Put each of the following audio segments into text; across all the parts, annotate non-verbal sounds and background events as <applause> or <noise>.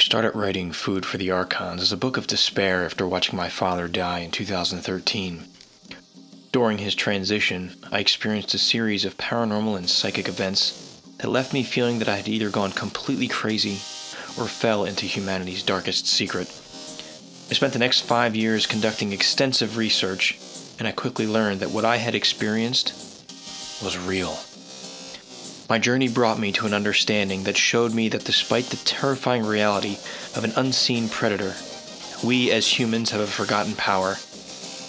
I started writing Food for the Archons as a book of despair after watching my father die in 2013. During his transition, I experienced a series of paranormal and psychic events that left me feeling that I had either gone completely crazy or fell into humanity's darkest secret. I spent the next five years conducting extensive research, and I quickly learned that what I had experienced was real. My journey brought me to an understanding that showed me that despite the terrifying reality of an unseen predator, we as humans have a forgotten power.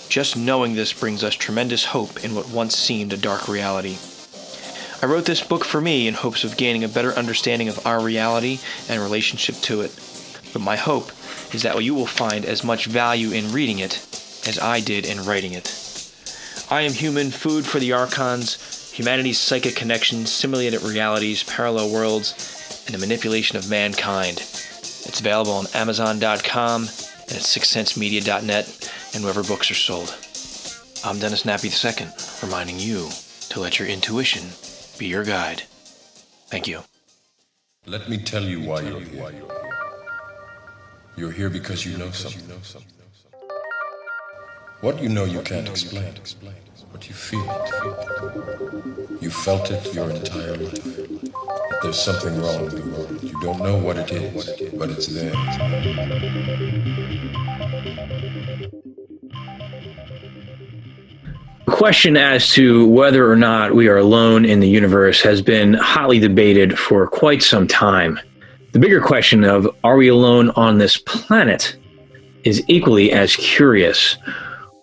Just knowing this brings us tremendous hope in what once seemed a dark reality. I wrote this book for me in hopes of gaining a better understanding of our reality and relationship to it. But my hope is that you will find as much value in reading it as I did in writing it. I am human food for the archons humanity's psychic connections, simulated realities, parallel worlds, and the manipulation of mankind. It's available on Amazon.com and at SixCentsMedia.net and wherever books are sold. I'm Dennis Nappi II, reminding you to let your intuition be your guide. Thank you. Let me tell you why you're here. You're here because you know something. What you know you can't explain but you feel it. You felt it your entire life. That there's something wrong in the world. You don't know what it is, but it's there. The question as to whether or not we are alone in the universe has been hotly debated for quite some time. The bigger question of are we alone on this planet is equally as curious.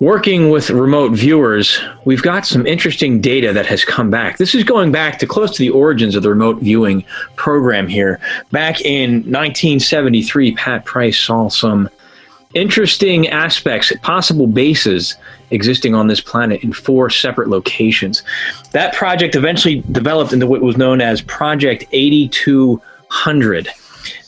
Working with remote viewers, we've got some interesting data that has come back. This is going back to close to the origins of the remote viewing program here. Back in 1973, Pat Price saw some interesting aspects, possible bases existing on this planet in four separate locations. That project eventually developed into what was known as Project 8200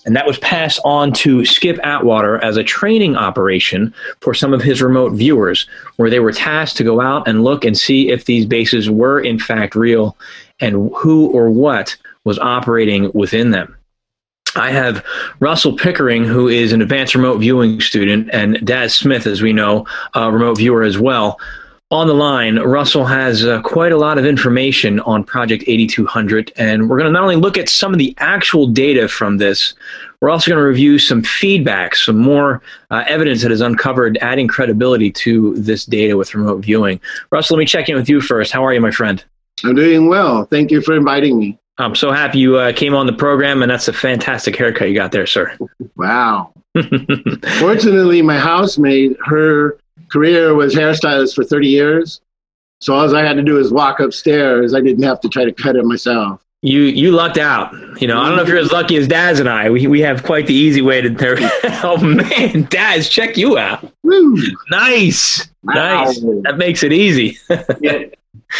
and that was passed on to Skip Atwater as a training operation for some of his remote viewers, where they were tasked to go out and look and see if these bases were in fact real and who or what was operating within them. I have Russell Pickering, who is an advanced remote viewing student, and Daz Smith, as we know, a remote viewer as well, on the line, Russell has uh, quite a lot of information on Project 8200, and we're going to not only look at some of the actual data from this, we're also going to review some feedback, some more uh, evidence that is uncovered, adding credibility to this data with remote viewing. Russell, let me check in with you first. How are you, my friend? I'm doing well. Thank you for inviting me. I'm so happy you uh, came on the program, and that's a fantastic haircut you got there, sir. Wow. <laughs> Fortunately, my housemate, her career was hairstylist for 30 years. So all I had to do is walk upstairs. I didn't have to try to cut it myself. You you lucked out. You know, I don't know if you're as lucky as Daz and I. We we have quite the easy way to. <laughs> oh man, Daz, check you out. Woo. Nice, wow. nice. That makes it easy. <laughs> yeah.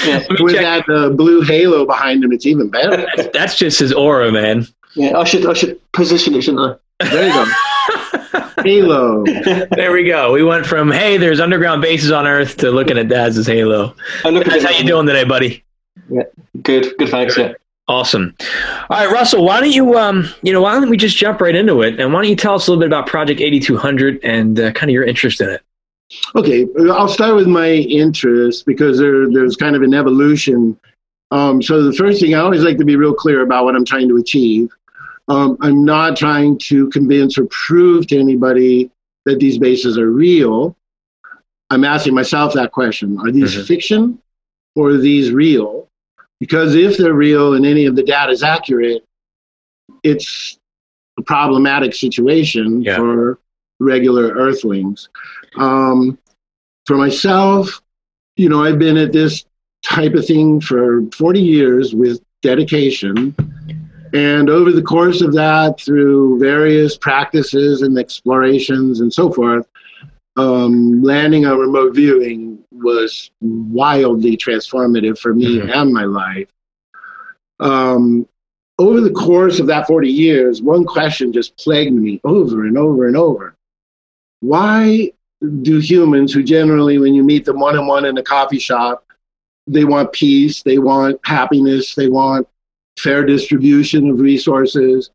Yeah. With check. that uh, blue halo behind him, it's even better. That's just his aura, man. Yeah, I should I should position it, shouldn't I? There you go. Halo. <laughs> there we go. We went from hey, there's underground bases on Earth to looking at Daz's Halo. Look Daz, how you doing today, buddy? Yeah, good. Good. Thanks. Yeah. Awesome. All right, Russell. Why don't you, um, you know, why don't we just jump right into it, and why don't you tell us a little bit about Project 8200 and uh, kind of your interest in it? Okay, I'll start with my interest because there, there's kind of an evolution. Um, so the first thing I always like to be real clear about what I'm trying to achieve. Um, I'm not trying to convince or prove to anybody that these bases are real. I'm asking myself that question Are these mm-hmm. fiction or are these real? Because if they're real and any of the data is accurate, it's a problematic situation yeah. for regular earthlings. Um, for myself, you know, I've been at this type of thing for 40 years with dedication. And over the course of that, through various practices and explorations and so forth, um, landing on remote viewing was wildly transformative for me mm-hmm. and my life. Um, over the course of that 40 years, one question just plagued me over and over and over. Why do humans, who generally, when you meet them one on one in a coffee shop, they want peace, they want happiness, they want fair distribution of resources.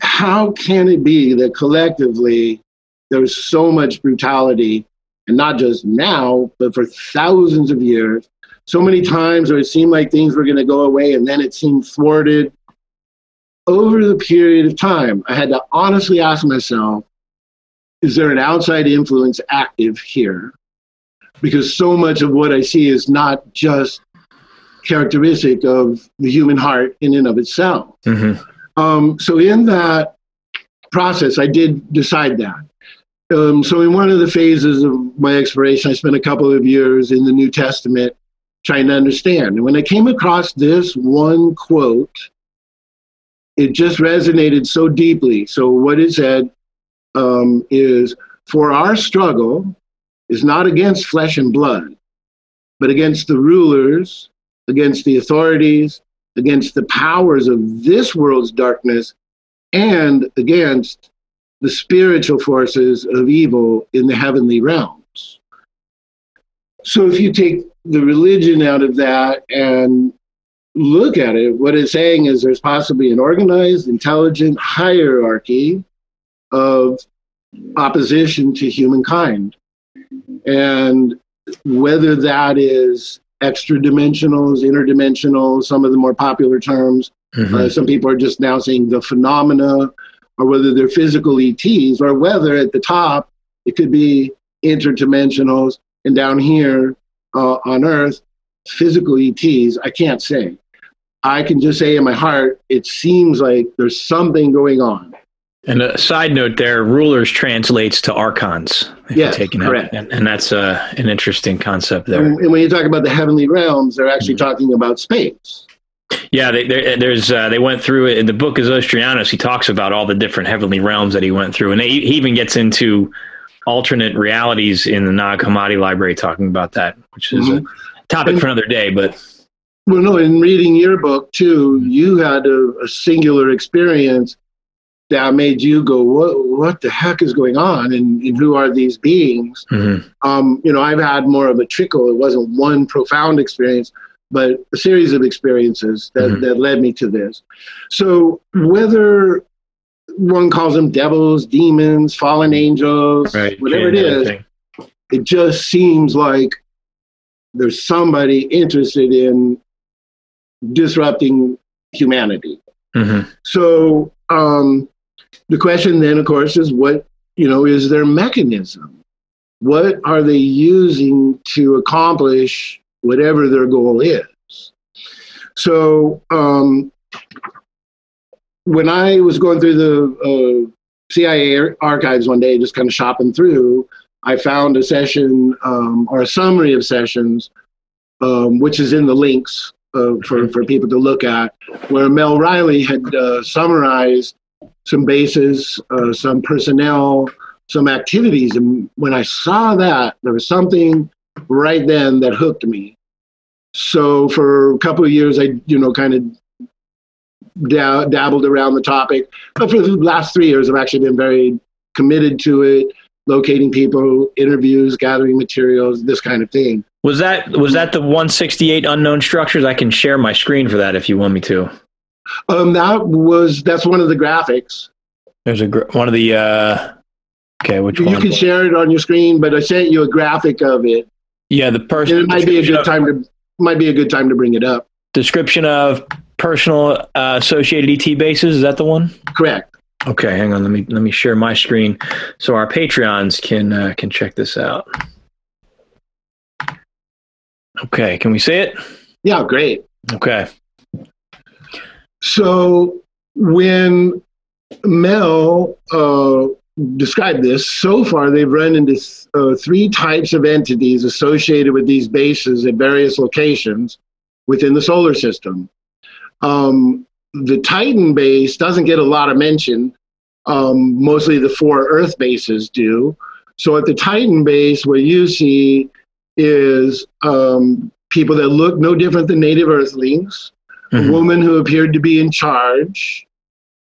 how can it be that collectively there's so much brutality, and not just now, but for thousands of years? So many times where it seemed like things were going to go away, and then it seemed thwarted. Over the period of time, I had to honestly ask myself is there an outside influence active here? Because so much of what I see is not just characteristic of the human heart in and of itself. Mm-hmm. Um, so in that process, I did decide that. Um, so in one of the phases of my exploration, I spent a couple of years in the New Testament trying to understand. And when I came across this one quote, it just resonated so deeply. So what it said um, is, "For our struggle is not against flesh and blood, but against the rulers, against the authorities, against the powers of this world's darkness, and against the spiritual forces of evil in the heavenly realms. So if you take the religion out of that and look at it, what it's saying is there's possibly an organized, intelligent hierarchy of opposition to humankind. And whether that is extra dimensionals, interdimensional, some of the more popular terms. Mm-hmm. Uh, some people are just now saying the phenomena, or whether they're physical ETs, or whether at the top it could be interdimensionals, and down here uh, on Earth, physical ETs. I can't say. I can just say in my heart, it seems like there's something going on. And a side note there, rulers translates to archons. Yes, correct. And, and, that's uh, an interesting concept there. And, and, when you talk about the heavenly realms, they're actually mm-hmm. talking about space. Yeah, they, there's uh, they went through it in the book of Zostrianos. He talks about all the different heavenly realms that he went through, and he, he even gets into alternate realities in the Nag Hammadi library, talking about that, which is mm-hmm. a topic and, for another day. But well, no, in reading your book too, you had a, a singular experience that made you go, what, what the heck is going on? And, and who are these beings? Mm-hmm. Um, you know, I've had more of a trickle. It wasn't one profound experience, but a series of experiences that, mm-hmm. that led me to this. So whether one calls them devils, demons, fallen angels, right. whatever it is, it just seems like there's somebody interested in disrupting humanity. Mm-hmm. So um, the question then, of course, is what, you know, is their mechanism? What are they using to accomplish whatever their goal is? So um, when I was going through the uh, CIA archives one day, just kind of shopping through, I found a session um, or a summary of sessions, um, which is in the links uh, for, for people to look at, where Mel Riley had uh, summarized some bases, uh, some personnel, some activities. And when I saw that, there was something right then that hooked me. So for a couple of years, I, you know, kind of da- dabbled around the topic. But for the last three years, I've actually been very committed to it, locating people, interviews, gathering materials, this kind of thing. Was that was that the 168 unknown structures? I can share my screen for that if you want me to. Um, that was that's one of the graphics. There's a one of the. Uh, okay, which one? you one? can share it on your screen, but I sent you a graphic of it. Yeah, the person. It might be a good of, time to might be a good time to bring it up. Description of personal uh, associated ET bases. Is that the one? Correct. Okay, hang on. Let me let me share my screen so our Patreons can uh, can check this out. Okay, can we see it? Yeah, great. Okay. So when Mel uh, described this, so far they've run into uh, three types of entities associated with these bases at various locations within the solar system. Um, the Titan base doesn't get a lot of mention. Um, mostly the four Earth bases do. So at the Titan base, what you see is um, people that look no different than native Earthlings mm-hmm. a woman who appeared to be in charge,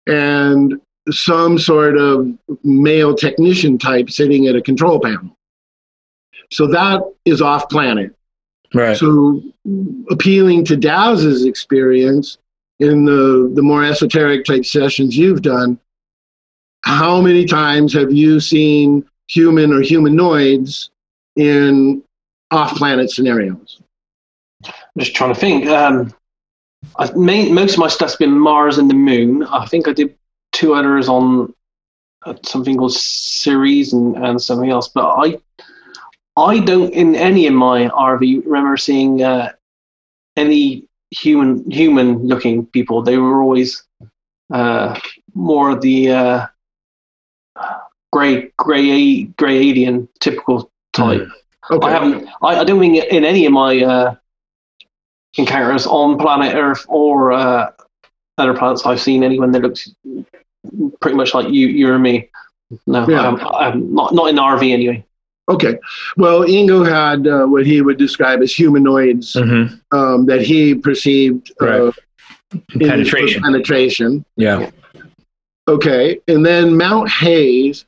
and some sort of male technician type sitting at a control panel. So that is off planet. Right. So appealing to Daz's experience in the, the more esoteric type sessions you've done, how many times have you seen human or humanoids in off-planet scenarios? I'm just trying to think. Um, I, main, most of my stuff's been Mars and the Moon. I think I did two others on uh, something called Ceres and, and something else. But I I don't in any of my RV remember seeing uh, any human human looking people. They were always uh, more the uh, gray gray gray alien typical type. Mm. Okay. I haven't. I, I don't think in any of my uh, encounters on planet Earth or uh, other planets I've seen anyone that looks pretty much like you, you or me. No, Yeah. I'm, I'm not not in RV anyway. Okay. Well, Ingo had uh, what he would describe as humanoids hmm um, that he perceived uh, Right. in- Penetration. penetration. Yeah. Okay. And then Mount Hayes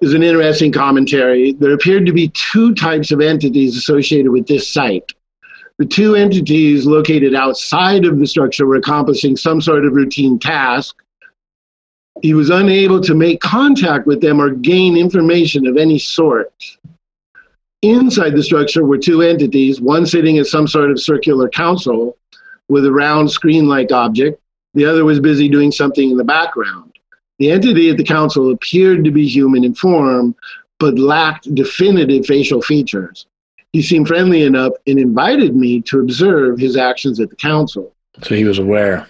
is an interesting commentary. There appeared to be two types of entities associated with this site. The two entities located outside of the structure were accomplishing some sort of routine task. He was unable to make contact with them or gain information of any sort. Inside the structure were two entities, one sitting at some sort of circular council with a round screen like object, the other was busy doing something in the background. The entity at the council appeared to be human in form, but lacked definitive facial features. He seemed friendly enough and invited me to observe his actions at the council. So he was aware.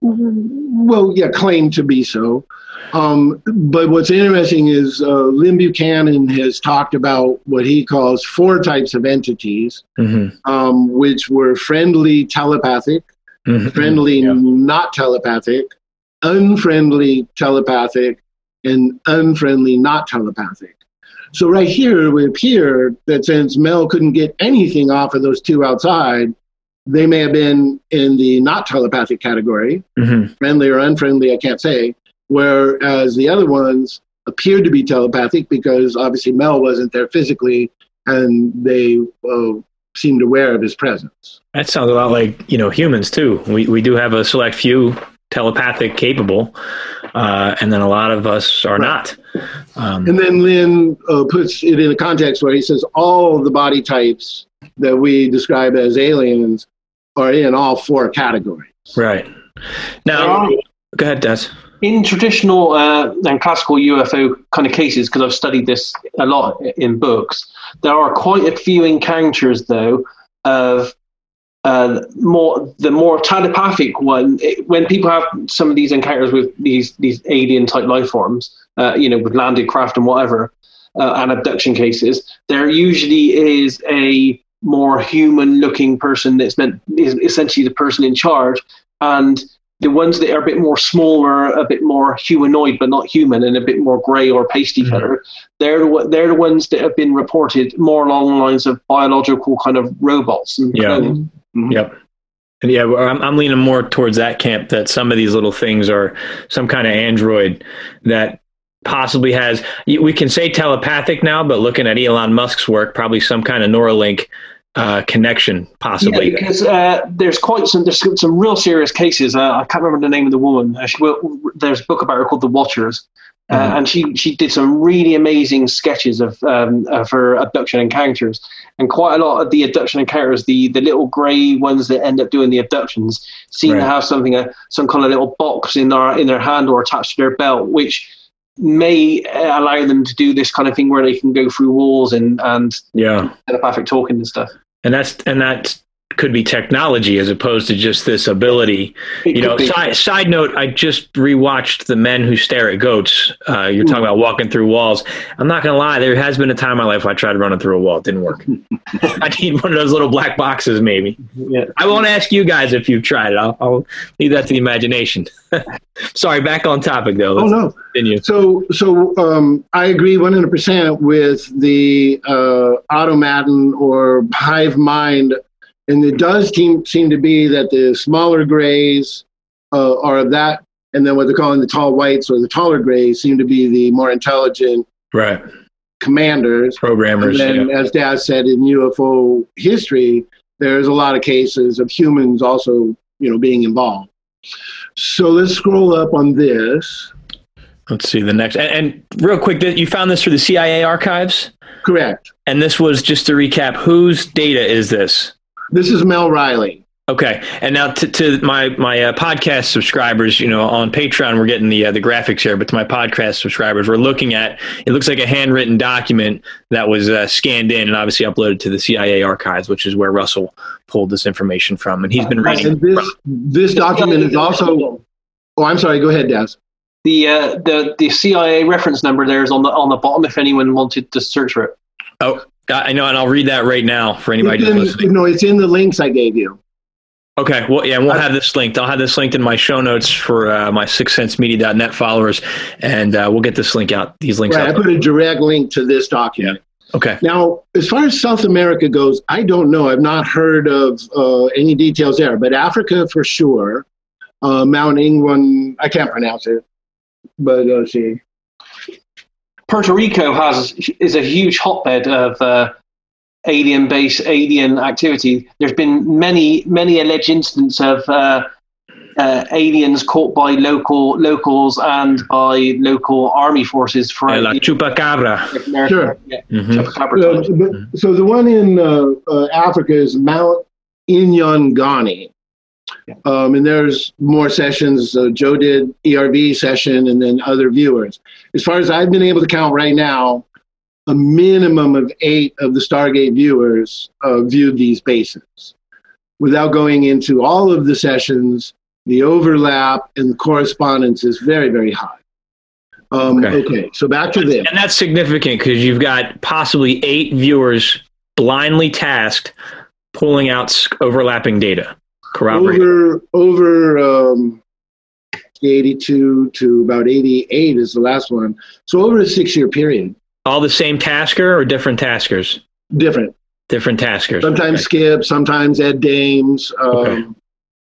Well, yeah, claimed to be so. Um, but what's interesting is uh, Lynn Buchanan has talked about what he calls four types of entities, hmm um, which were friendly telepathic, friendly Yeah. not telepathic, unfriendly telepathic, and unfriendly not telepathic. So right here it would appear that since Mel couldn't get anything off of those two outside, they may have been in the not telepathic category, hmm friendly or unfriendly, I can't say. Whereas the other ones appeared to be telepathic because obviously Mel wasn't there physically and they uh, seemed aware of his presence. That sounds a lot like you know humans too. We we do have a select few telepathic capable, uh, and then a lot of us are Right. not. Um, And then Lynn uh, puts it in a context where he says all the body types that we describe as aliens are in all four categories. right now, There are- go ahead, Daz. In traditional uh, and classical UFO kind of cases, because I've studied this a lot in books, there are quite a few encounters though of uh, more the more telepathic one. It- when people have some of these encounters with these these alien type life forms, uh, you know, with landed craft and whatever, uh, and abduction cases, there usually is a more human looking person that's meant is essentially the person in charge and the ones that are a bit more smaller, a bit more humanoid but not human, and a bit more grey or pasty Mhm. color, they're the, they're the ones that have been reported more along the lines of biological kind of robots and Yeah. clones. Yep. And yeah, I'm, I'm leaning more towards that camp that some of these little things are some kind of android that possibly has, we can say telepathic now, but looking at Elon Musk's work, probably some kind of Neuralink uh, connection, possibly. Yeah, because uh, there's quite some there's some real serious cases. Uh, I can't remember the name of the woman. Uh, she, well, there's a book about her called The Watchers, uh, Mhm. and she she did some really amazing sketches of um, of her abduction encounters. And quite a lot of the abduction encounters, the the little grey ones that end up doing the abductions, seem Right. to have something uh, some kind of little box in their in their hand or attached to their belt, which may uh, allow them to do this kind of thing where they can go through walls and and yeah. telepathic talking and stuff. And that's, and that could be technology as opposed to just this ability It you know, side, side note, I just rewatched The Men Who Stare at Goats. Uh, you're talking about walking through walls. I'm not going to lie, there has been a time in my life where I tried running through a wall. It didn't work. <laughs> <laughs> I need one of those little black boxes, maybe. yeah. I won't ask you guys if you've tried it. I'll, I'll leave that to the imagination. <laughs> Sorry, back on topic, though. Oh Let's no! continue. So, so um, I agree 100% with the uh, automaton or hive mind, and it does seem seem to be that the smaller grays uh, are of that, and then what they're calling the tall whites or the taller grays seem to be the more intelligent Right. commanders. Programmers. And then, yeah. as Dad said, in UFO history, there's a lot of cases of humans also, you know, being involved. So let's scroll up on this. Let's see the next. And, and real quick, you found this through the CIA archives, Correct. and this was just to recap. Whose data is this? This is Mel Riley. Okay, and now to, to my my uh, podcast subscribers, you know, on Patreon, we're getting the uh, the graphics here, but to my podcast subscribers, we're looking at it looks like a handwritten document that was uh, scanned in and obviously uploaded to the CIA archives, which is where Russell pulled this information from, and he's been reading. And this this document is also. Oh, I'm sorry. Go ahead, Daz. The uh, the the CIA reference number there is on the on the bottom if anyone wanted to search for it. Oh, I know, and I'll read that right now for anybody in- listening. no, it's in the links I gave you. Okay, well, yeah, we'll have this linked. I'll have this linked in my show notes for uh, my sixcentsmedia.net followers, and uh, we'll get this link out. These links Right, I put a direct link to this document. Okay. Now, as far as South America goes, I don't know. I've not heard of uh, any details there, but Africa for sure. Uh, Mount Ingwan, I can't pronounce it, but uh, let's see. Puerto Rico has is a huge hotbed of uh, alien base alien activity. There's been many many alleged incidents of uh, uh, aliens caught by local locals and by local army forces for Uh, La chupacabra. America. Sure. Yeah. Mhm. Chupacabra Uh, but, so the one in uh, uh, Africa is Mount Inyangani. Um, and there's more sessions. Uh, Joe did ERV session and then other viewers. As far as I've been able to count right now, a minimum of eight of the Stargate viewers uh, viewed these bases. Without going into all of the sessions, the overlap and the correspondence is very, very high. Um, Okay. okay. so back to this. And that's significant because you've got possibly eight viewers blindly tasked pulling out overlapping data. Corroborate. over over um, 82 to about 88 is the last one so over a six year period All the same tasker or different taskers? different Different taskers. sometimes Okay. skip sometimes ed dames um, Okay.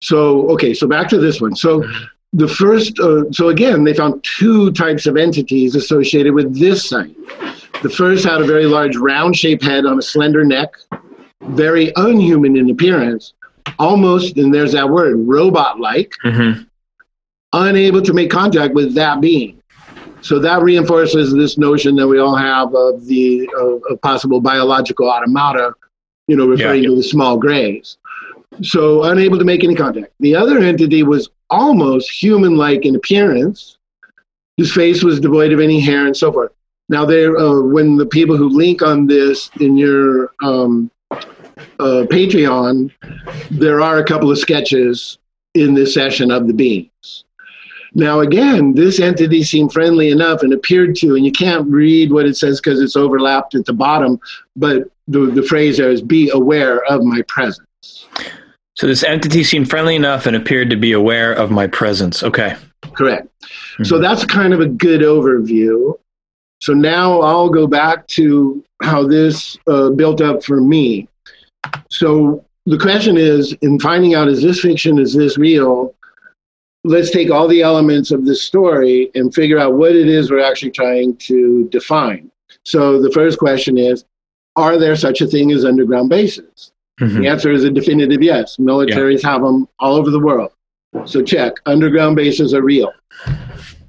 so okay so back to this one so the first uh, so again they found two types of entities associated with this site the first had a very large round shaped head on a slender neck very unhuman in appearance almost and there's that word robot like Mhm. Unable to make contact with that being. So that reinforces this notion that we all have of the of, of possible biological automata, you know, referring Yeah. to the small grays. So unable to make any contact. The other entity was almost human-like in appearance. His face was devoid of any hair and so forth. Now, there, uh, when the people who link on this in your um, uh, Patreon, there are a couple of sketches in this session of the beings. Now, again, this entity seemed friendly enough and appeared to, and you can't read what it says because it's overlapped at the bottom, but the, the phrase there is be aware of my presence. So this entity seemed friendly enough and appeared to be aware of my presence. Okay. Correct. So that's kind of a good overview. So now I'll go back to how this uh, built up for me. So the question is in finding out is this fiction, is this real? Let's take all the elements of this story and figure out what it is we're actually trying to define. So the first question is Are there such a thing as underground bases? Mhm. The answer is a definitive yes. Militaries have them all over the world. So check. Underground bases are real.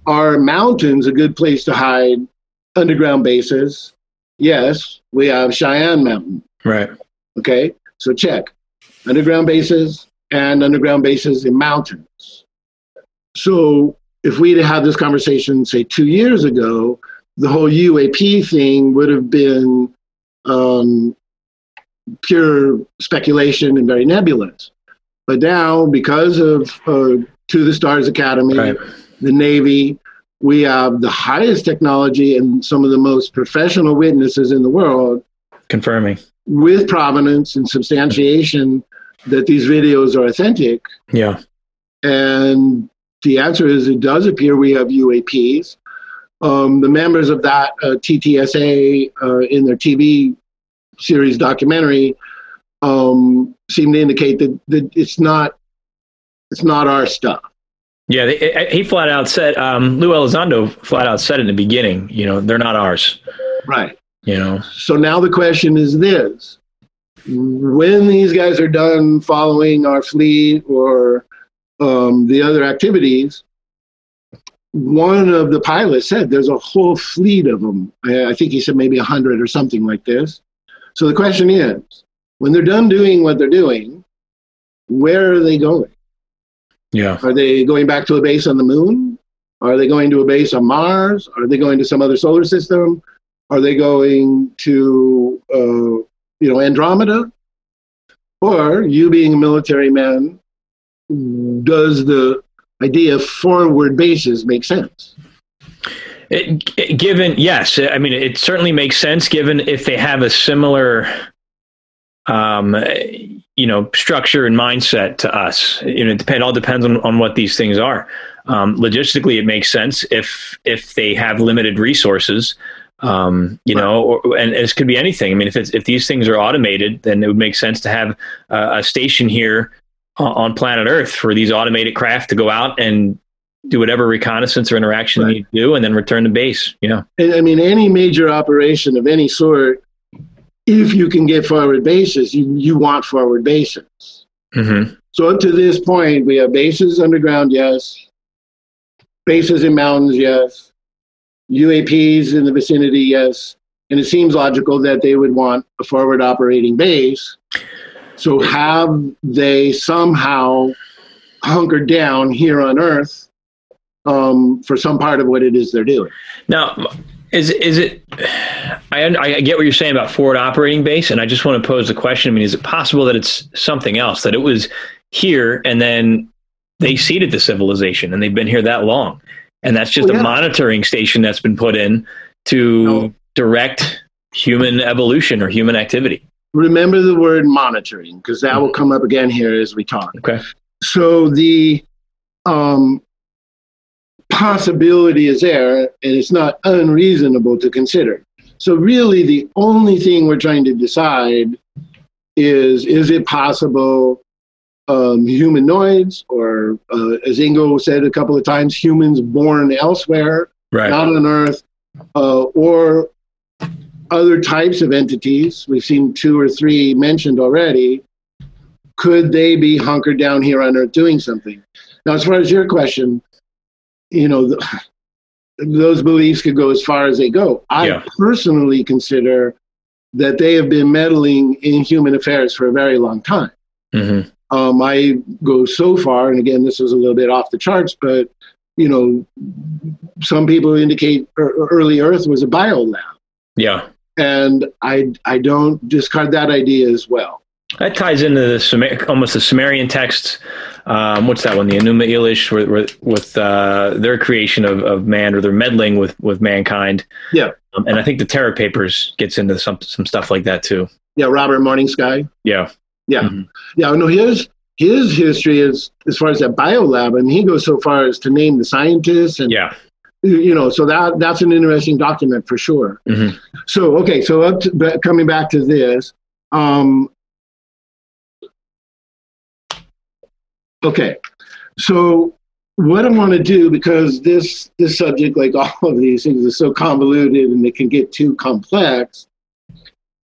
Are mountains a good place to hide underground bases? Yes, we have Cheyenne Mountain. Right. Okay, so check. Underground bases and underground bases in mountains. So if we'd had this conversation, say, two years ago, the whole UAP thing would have been um, pure speculation and very nebulous. But now, because of uh, To the Stars Academy, Right. the Navy, we have the highest technology and some of the most professional witnesses in the world Confirming. with provenance and substantiation that these videos are authentic. Yeah. And the answer is it does appear we have UAPs. Um, the members of that uh, TTSA uh, in their TV series documentary um, seem to indicate that, that it's not it's not our stuff. Yeah. They, he flat out said, um, Lou Elizondo flat out said in the beginning, you know, they're not ours. Right. You know. So now the question is this when these guys are done following our fleet or um, the other activities, one of the pilots said there's a whole fleet of them. I think he said maybe a hundred or something like this. So the question is, when they're done doing what they're doing, where are they going? Yeah. Are they going back to a base on the moon? Are they going to a base on Mars? Are they going to some other solar system? Are they going to, uh, you know, Andromeda? Or you being a military man, does the idea of forward bases make sense? It, given, yes, I mean, it certainly makes sense given if they have a similar, um, you know, structure and mindset to us. You know, it depend, all depends on, on what these things are. Um, logistically, it makes sense if if they have limited resources. Um, you right. know, or, and this could be anything. I mean, if if these things are automated, then it would make sense to have uh, a station here on planet Earth for these automated craft to go out and do whatever reconnaissance or interaction right. they need to do and then return to base. Yeah. I mean, any major operation of any sort, if you can get forward bases, you, you want forward bases. Mm-hmm. So up to this point, we have bases underground, yes. Bases in mountains, yes. UAPs in the vicinity, yes. And it seems logical that they would want a forward operating base. So have they somehow hunkered down here on Earth um, for some part of what it is they're doing? Now, is is it? I I get what you're saying about forward operating base, and I just want to pose the question. I mean, is it possible that it's something else that it was here and then they seeded the civilization and they've been here that long, and that's just well, yeah. a monitoring station that's been put in to no. direct human evolution or human activity remember the word monitoring because that will come up again here as we talk. Okay. So the um, possibility is there, and it's not unreasonable to consider. So really, the only thing we're trying to decide is: is it possible um, humanoids, or uh, as Ingo said a couple of times, humans born elsewhere, right. not on Earth, uh, or other types of entities, we've seen two or three mentioned already, could they be hunkered down here on Earth doing something? Now, as far as your question, you know, the, those beliefs could go as far as they go. I yeah. personally consider that they have been meddling in human affairs for a very long time. Mm-hmm. Um, I go so far, and again, this is a little bit off the charts, but you know, some people indicate early Earth was a bio lab. Yeah and I I don't discard that idea as well. That ties into the almost the Sumerian texts. Um, what's that one? The Enuma Elish, with, with uh, their creation of, of man or their meddling with, with mankind. Yeah, um, and I think the Terra Papers gets into some some stuff like that too. Yeah, Robert Morning Sky. Yeah, yeah, mm-hmm. yeah. No, his his history is as far as that biolab, and he goes so far as to name the scientists and yeah you know so that that's an interesting document for sure mm-hmm. so okay so up to, coming back to this um, okay so what i want to do because this this subject like <laughs> all of these things is so convoluted and it can get too complex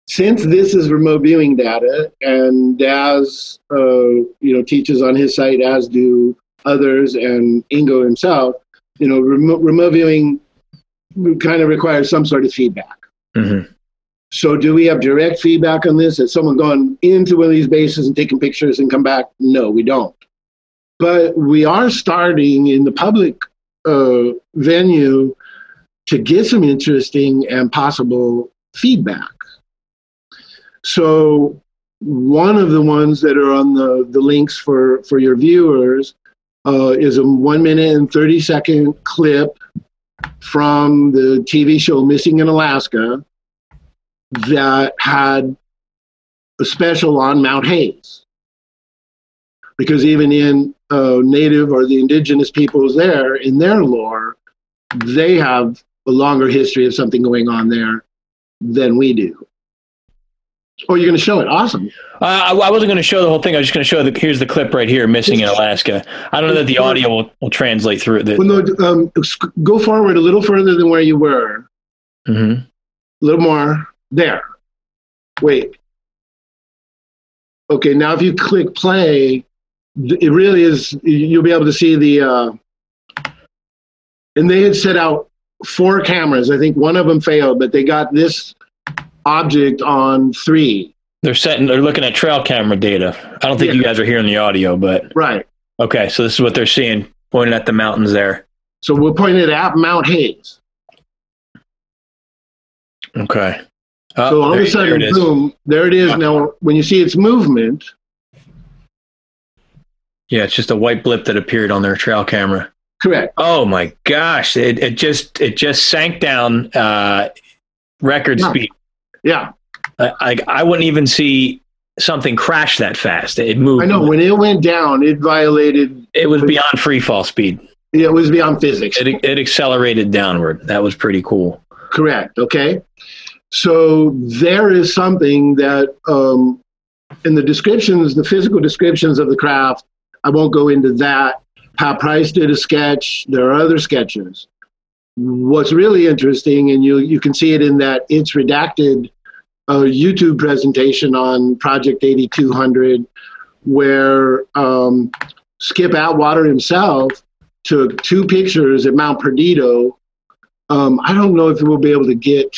since this is remote viewing data and as uh, you know teaches on his site as do others and ingo himself you know, remote, remote viewing kind of requires some sort of feedback. Mm-hmm. So, do we have direct feedback on this? Has someone gone into one of these bases and taken pictures and come back? No, we don't. But we are starting in the public uh, venue to get some interesting and possible feedback. So, one of the ones that are on the, the links for, for your viewers uh, is a one minute and 30 second clip from the TV show Missing in Alaska that had a special on Mount Hayes. Because even in uh, native or the indigenous peoples there, in their lore, they have a longer history of something going on there than we do. Oh, you're going to show it? Awesome. Uh, I, I, wasn't going to show the whole thing. I was just going to show the here's the clip right here, missing in Alaska. I don't know that the audio will, will translate through it. Well, no, um, go forward a little further than where you were. Mm-hmm. A little more. There. Wait. Okay, now if you click play, it really is. You'll be able to see the uh, and they had set out four cameras. I think one of them failed, but they got this object on three. They're setting. They're looking at trail camera data. I don't think Yeah. you guys are hearing the audio, but Right. okay. So this is what they're seeing, pointing at the mountains there. So we're pointing at Mount Hayes. Okay. Oh, So all there- of a sudden, is. boom, there it is. Now, when you see its movement, Yeah, it's just a white blip that appeared on their trail camera. correct. Oh my gosh! It it just it just sank down uh, record Yeah. speed. Yeah, I, I I wouldn't even see something crash that fast. It moved. I know. When it went down, it violated. it was beyond free fall speed. It was beyond physics. It it accelerated downward. That was pretty cool. Correct. Okay. So there is something that um, in the descriptions, the physical descriptions of the craft, I won't go into that. Pat Price did a sketch. There are other sketches. What's really interesting, and you you can see it in that it's redacted uh, YouTube presentation on Project 8200, where um, Skip Atwater himself took two pictures at Mount Perdido um, I don't know if we'll be able to get.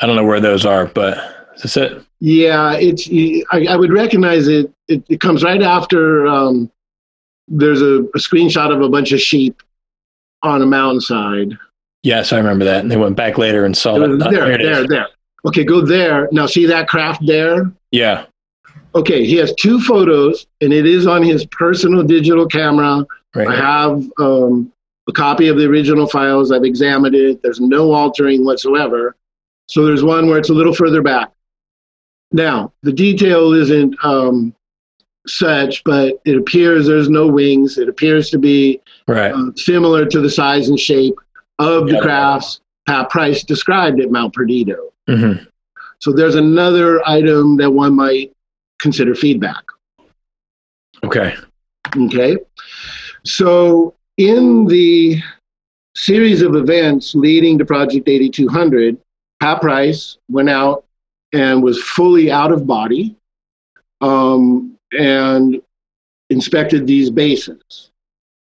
I don't know where those are, but is it? Yeah, it's. I, I would recognize it. It, it comes right after. Um, there's a, a screenshot of a bunch of sheep on a mountainside. Yes, I remember that. And they went back later and saw there, that. there, it is. there, there. Okay, go there. Now see that craft there. Yeah. Okay, he has two photos, and it is on his personal digital camera. Right. I have um, a copy of the original files. I've examined it. There's no altering whatsoever. So there's one where it's a little further back. Now, the detail isn't um, such, but it appears there's no wings. It appears to be Right. uh, similar to the size and shape of the Yeah. crafts Pat Price described at Mount Perdido. Hmm So there's another item that one might consider feedback. Okay. Okay. So, in the series of events leading to Project 8200, Pat Price went out and was fully out of body um, and inspected these bases.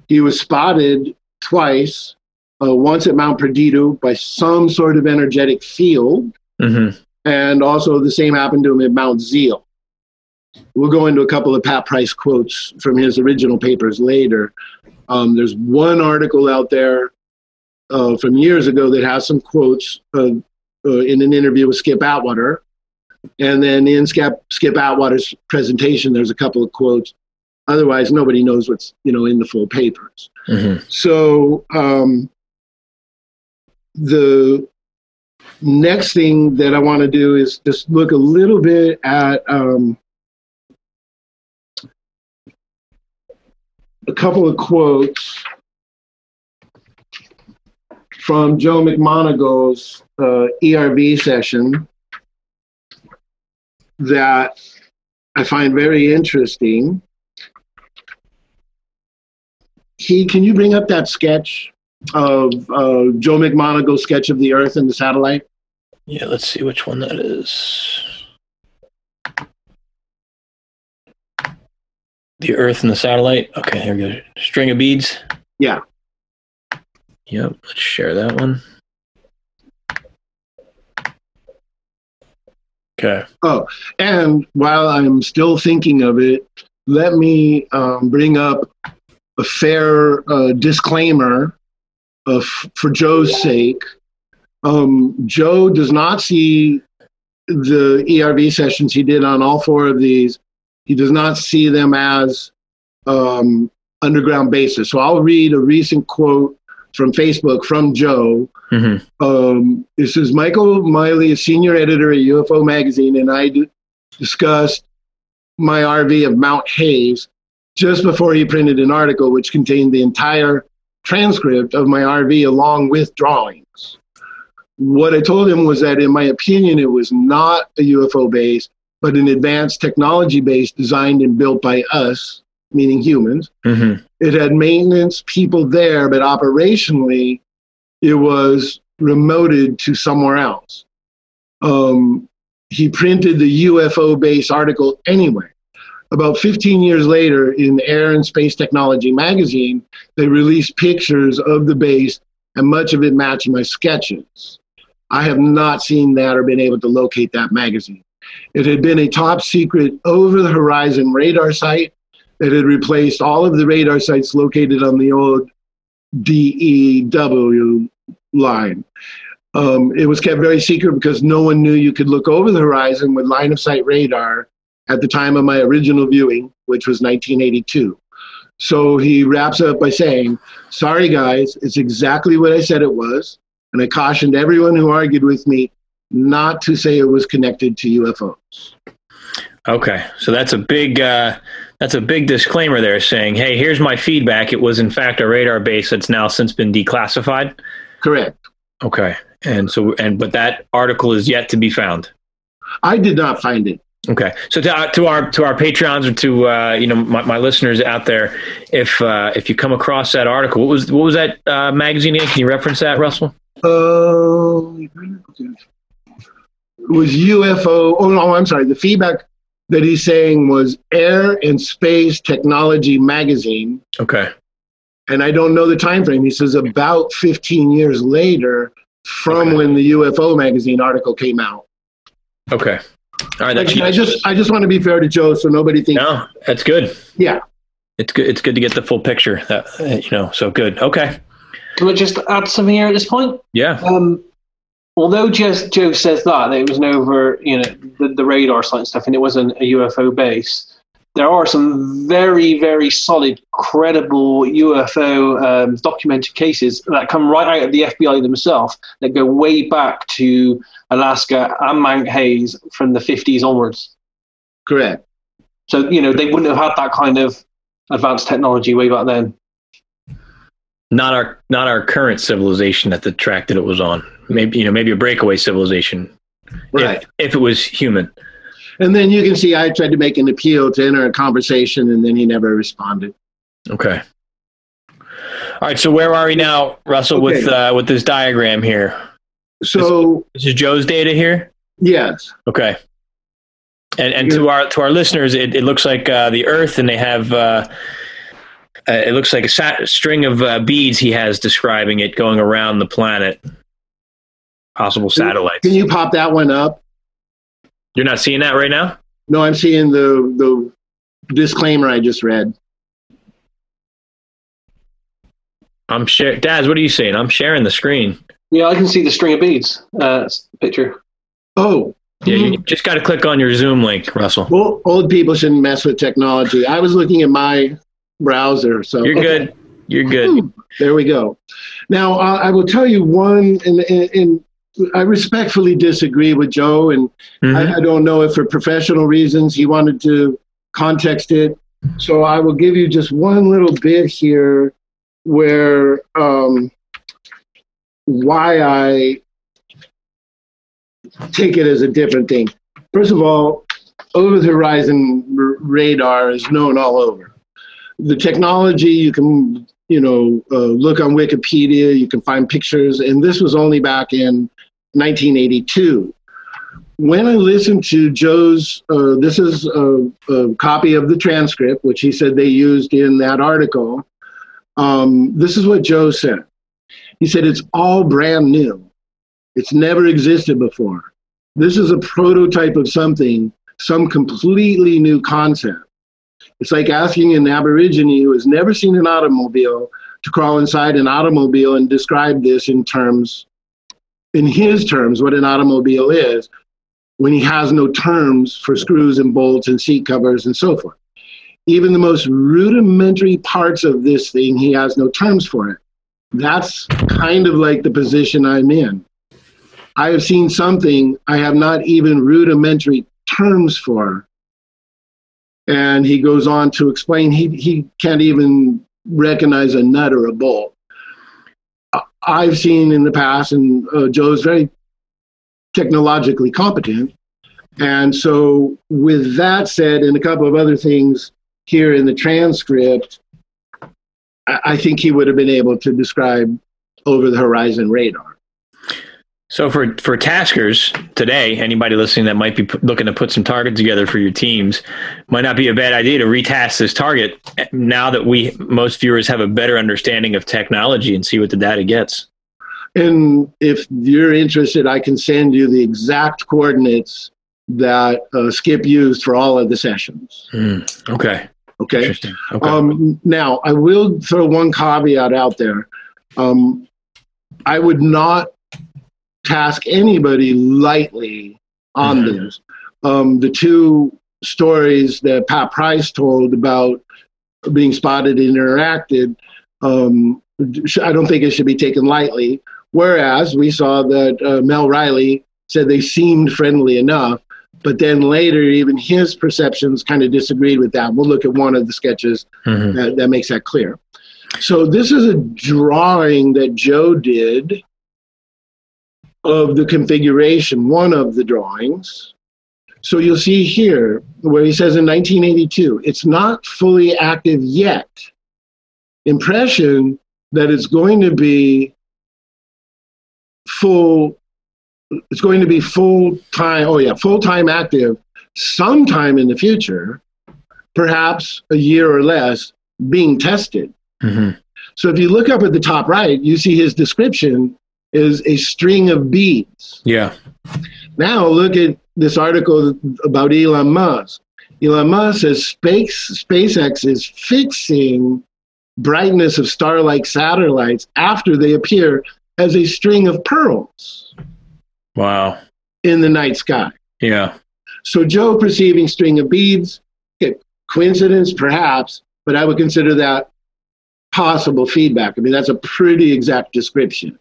He was spotted twice, uh, once at Mount Perdido by some sort of energetic field, hmm and also the same happened to him at Mount Zeil. We'll go into a couple of Pat Price quotes from his original papers later. Um, there's one article out there uh, from years ago that has some quotes uh, uh, in an interview with Skip Atwater. And then in Skip, Skip Atwater's presentation, there's a couple of quotes. Otherwise, nobody knows what's you know in the full papers. hmm So um, the next thing that I want to do is just look a little bit at um, a couple of quotes from Joe McMoneagle's uh, ERV session that I find very interesting. He, can you bring up that sketch of uh, Joe McMoneagle's sketch of the Earth and the satellite? Yeah. Let's see which one that is. The Earth and the satellite. Okay, here we go. String of beads. Yeah. Yep. Let's share that one. Okay. Oh, and while I'm still thinking of it, let me um, bring up a fair uh, disclaimer of, for Joe's sake. Um, Joe does not see the ERV sessions he did on all four of these. He does not see them as um, underground bases. So I'll read a recent quote from Facebook from Joe hmm um, this is Michael Miley, a senior editor at UFO Magazine, and I d- discussed my RV of Mount Hayes just before he printed an article which contained the entire transcript of my RV along with drawings. What I told him was that, in my opinion, it was not a UFO base, but an advanced technology base designed and built by us, meaning humans. hmm It had maintenance people there, but operationally, it was remoted to somewhere else. Um, he printed the UFO base article anyway. About 15 years later, in Air and Space Technology magazine, they released pictures of the base, and much of it matched my sketches. I have not seen that or been able to locate that magazine. It had been a top secret over the horizon radar site that had replaced all of the radar sites located on the old DEW line. Um, it was kept very secret because no one knew you could look over the horizon with line of sight radar at the time of my original viewing, which was 1982. So he wraps up by saying, Sorry, guys, it's exactly what I said it was. And I cautioned everyone who argued with me not to say it was connected to UFOs. Okay, so that's a big uh, that's a big disclaimer there, saying, "Hey, here's my feedback. It was in fact a radar base that's now since been declassified." Correct. Okay, and so and but that article is yet to be found. I did not find it. Okay, so to, uh, to our to our patrons or to uh, you know my, my, listeners out there, if uh, if you come across that article, what was what was that uh, magazine? Again? Can you reference that, Russell? Uh, it was UFO. Oh no, I'm sorry. The feedback that he's saying was Air and Space Technology magazine. Okay. And I don't know the time frame. He says about 15 years later from okay. when the UFO magazine article came out. Okay. All right. That's I just I just want to be fair to Joe, so nobody thinks. No, that's good. Yeah. It's good. It's good to get the full picture. That you know. So good. Okay. Can I just add something here at this point? Yeah. Um, although just Joe says that, that it was an over, you know, the, the radar site and stuff, and it wasn't a UFO base. There are some very, very solid, credible UFO um, documented cases that come right out of the FBI themselves that go way back to Alaska and Mount Hayes from the 50s onwards. Correct. So, you know, they wouldn't have had that kind of advanced technology way back then. Not our not our current civilization at the track that it was on maybe you know maybe a breakaway civilization right if, if, it was human and then you can see i tried to make an appeal to enter a conversation and then he never responded okay all right so where are we now russell okay. with uh, with this diagram here so this, this, is joe's data here yes okay and and to our to our listeners it, it looks like uh, the earth and they have uh, uh it looks like a sat- string of uh, beads he has describing it going around the planet possible satellites. Can you pop that one up? You're not seeing that right now? No, I'm seeing the the disclaimer I just read. I'm sharing. Daz, what are you saying? I'm sharing the screen. Yeah, I can see the string of beads uh, picture. Oh. Yeah, you just got to click on your Zoom link, Russell. Well, old people shouldn't mess with technology. I was looking at my browser, so you're good. You're <laughs> good. There we go. Now, uh, I will tell you one, and, in, in I respectfully disagree with Joe, and mm-hmm. I, I, don't know if for professional reasons he wanted to context it. So I will give you just one little bit here where um, why I take it as a different thing. First of all, over the horizon r- radar is known all over. The technology you can you know uh, look on Wikipedia, you can find pictures, and this was only back in 1982. When I listened to Joe's, uh, this is a, a, copy of the transcript, which he said they used in that article. Um, this is what Joe said. He said, It's all brand new, it's never existed before. This is a prototype of something, some completely new concept. It's like asking an Aborigine who has never seen an automobile to crawl inside an automobile and describe this in terms in his terms what an automobile is when he has no terms for screws and bolts and seat covers and so forth. Even the most rudimentary parts of this thing, he has no terms for it. That's kind of like the position I'm in. I have seen something I have not even rudimentary terms for. And he goes on to explain he, he can't even recognize a nut or a bolt. I've seen in the past, and uh, Joe's very technologically competent. And so, with that said, and a couple of other things here in the transcript, I, think he would have been able to describe over the horizon radar. So for for taskers today, anybody listening that might be p- looking to put some targets together for your teams, might not be a bad idea to retask this target now that we most viewers have a better understanding of technology and see what the data gets. And if you're interested, I can send you the exact coordinates that uh, Skip used for all of the sessions. Mm, okay. Okay. Interesting. Okay. Um, now, I will throw one caveat out there. Um, I would not task anybody lightly on Mhm. this. Um, the two stories that Pat Price told about being spotted and interacted, um, I don't think it should be taken lightly. Whereas we saw that uh, Mel Riley said they seemed friendly enough, but then later, even his perceptions kind of disagreed with that. We'll look at one of the sketches Mhm. that, that makes that clear. So this is a drawing that Joe did of the configuration, one of the drawings. So you'll see here where he says in 1982, it's not fully active yet. Impression that it's going to be full, it's going to be full time, oh yeah, full time active sometime in the future, perhaps a year or less, being tested. Mhm. So if you look up at the top right, you see his description is a string of beads. Yeah. Now look at this article about Elon Musk. Elon Musk says Space, SpaceX is fixing brightness of star-like satellites after they appear as a string of pearls Wow. in the night sky. Yeah. So Joe perceiving string of beads, coincidence perhaps, but I would consider that possible feedback. I mean, that's a pretty exact description.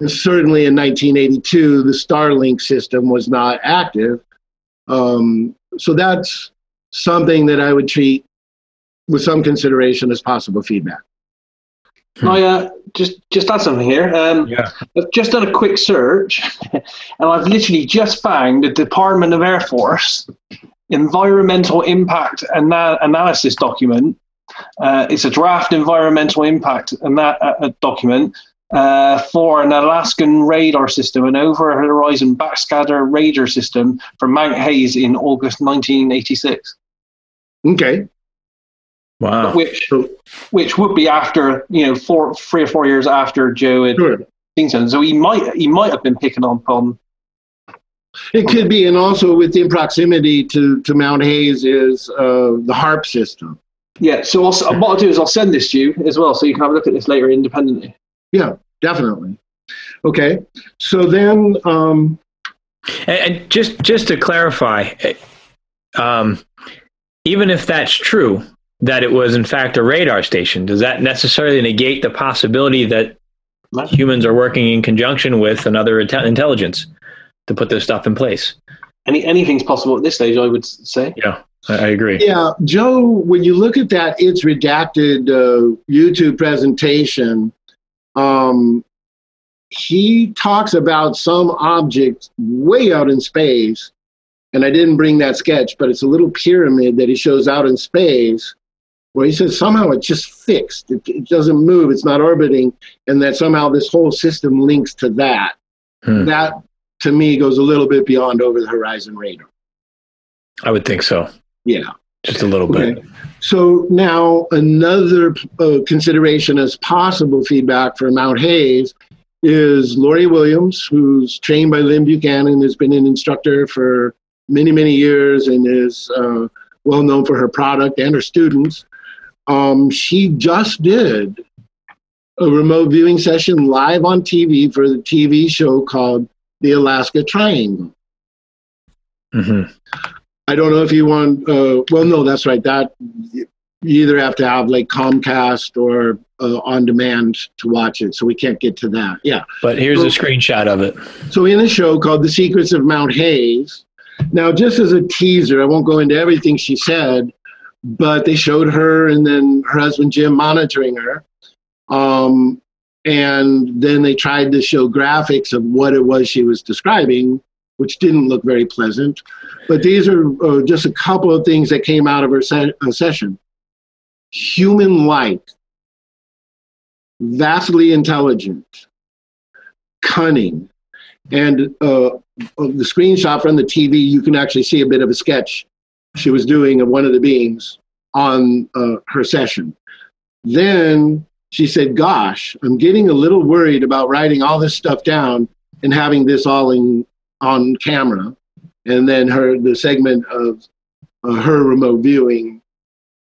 And certainly in 1982, the Starlink system was not active. Um, so that's something that I would treat with some consideration as possible feedback. Hmm. I uh, just just add something here. Um, Yeah. I've just done a quick search, <laughs> and I've literally just found the Department of Air Force environmental impact ana- analysis document. Uh, it's a draft environmental impact ana- uh, document uh, for an Alaskan radar system, an over-horizon backscatter radar system from Mount Hayes in August 1986, Okay. Wow. which So, which would be after you know four, three or four years after Joe had sure. seen something. So he might he might have been picking up on It could be, and also within proximity to, to Mount Hayes is uh, the HAARP system. Yeah, so I'll, what I'll do is I'll send this to you as well, so you can have a look at this later independently. Yeah, definitely. Okay, so then, um, And, and just just to clarify, eh, um, even if that's true, that it was in fact a radar station, does that necessarily negate the possibility that No. humans are working in conjunction with another inte- intelligence to put this stuff in place? Any anything's possible at this stage, I would say. Yeah, I, I agree. yeah, Joe, when you look at that, it's redacted uh, YouTube presentation. Um, he talks about some object way out in space, and I didn't bring that sketch, but it's a little pyramid that he shows out in space, where he says somehow it's just fixed. It, it doesn't move. It's not orbiting, and that somehow this whole system links to that. Hmm. That to me goes a little bit beyond over the horizon radar. I would think so. Yeah. Just a little Okay. bit. So now another uh, consideration as possible feedback for Mount Hayes is Lori Williams, who's trained by Lyn Buchanan, has been an instructor for many, many years and is uh, well known for her product and her students. Um, she just did a remote viewing session live on TV for the TV show called The Alaska Triangle. hmm I don't know if you want. Uh, well, no, that's right. That you either have to have like Comcast or uh, on demand to watch it. So we can't get to that. Yeah. But here's a screenshot of it. So in a show called The Secrets of Mount Hayes. Now, just as a teaser, I won't go into everything she said, but they showed her and then her husband Jim monitoring her. Um, and then they tried to show graphics of what it was she was describing, which didn't look very pleasant. But these are uh, just a couple of things that came out of her se- uh, session. Human like, vastly intelligent, cunning. And uh, the screenshot from the TV, you can actually see a bit of a sketch she was doing of one of the beings on uh, her session. Then she said, Gosh, I'm getting a little worried about writing all this stuff down and having this all in, on camera. And then her the segment of uh, her remote viewing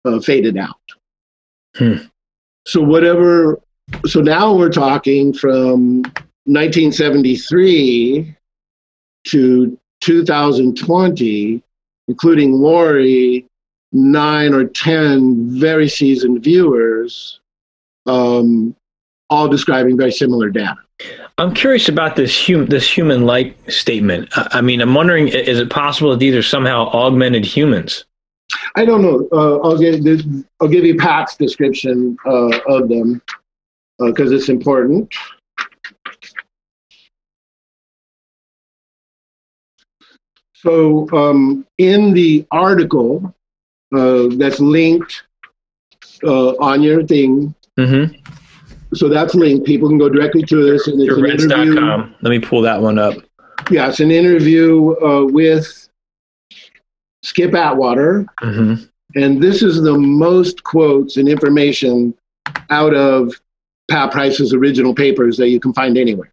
uh, faded out. Hmm. So whatever. So now we're talking from 1973 to 2020, including Lori, nine or ten very seasoned viewers, um, all describing very similar data. I'm curious about this hum- this human like statement. I-, I mean, I'm wondering, is it possible that these are somehow augmented humans? I don't know. Uh, I'll give I'll give you Pat's description uh, of them because uh, it's important. So, um, in the article uh, that's linked uh, on your thing, mm-hmm. so that's linked. People can go directly to this. And it's Let me pull that one up. Yeah, it's an interview uh, with Skip Atwater. Mm-hmm. And this is the most quotes and information out of Pat Price's original papers that you can find anywhere.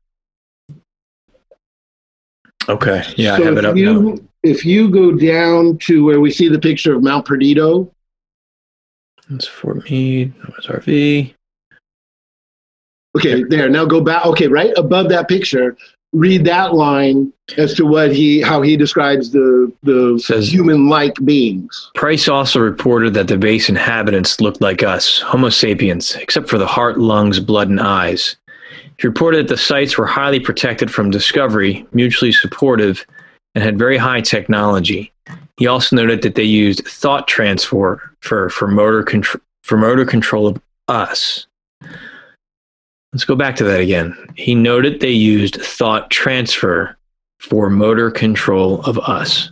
Okay. Yeah, so I have it up you, now. If you go down to where we see the picture of Mount Perdido. That's Fort Meade. RV. Okay, there. Now go back. Okay, right above that picture, read that line as to what he how he describes the the Says, human-like beings. Price also reported that the base inhabitants looked like us, Homo sapiens, except for the heart, lungs, blood, and eyes. He reported that the sites were highly protected from discovery, mutually supportive, and had very high technology. He also noted that they used thought transfer for, for motor control for motor control of us. Let's go back to that again. He noted they used thought transfer for motor control of us.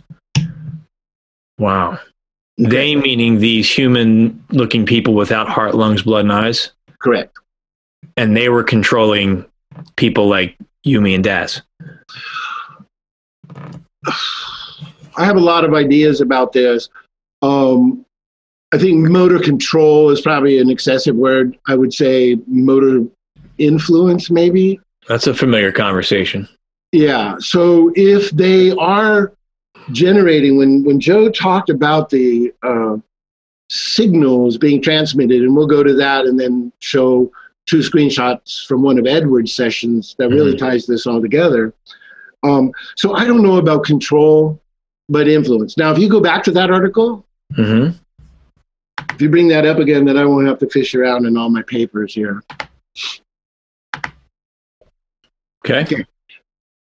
Wow. They meaning these human looking people without heart, lungs, blood, and eyes? Correct. And they were controlling people like Yumi and Daz. I have a lot of ideas about this. Um, I think motor control is probably an excessive word. I would say motor influence, maybe. That's a familiar conversation. Yeah. So if they are generating, when when Joe talked about the uh, signals being transmitted, and we'll go to that and then show two screenshots from one of Edward's sessions that really mm-hmm. ties this all together. Um, so I don't know about control, but influence. Now, if you go back to that article, mm-hmm. if you bring that up again, then I won't have to fish around in all my papers here. Okay. okay.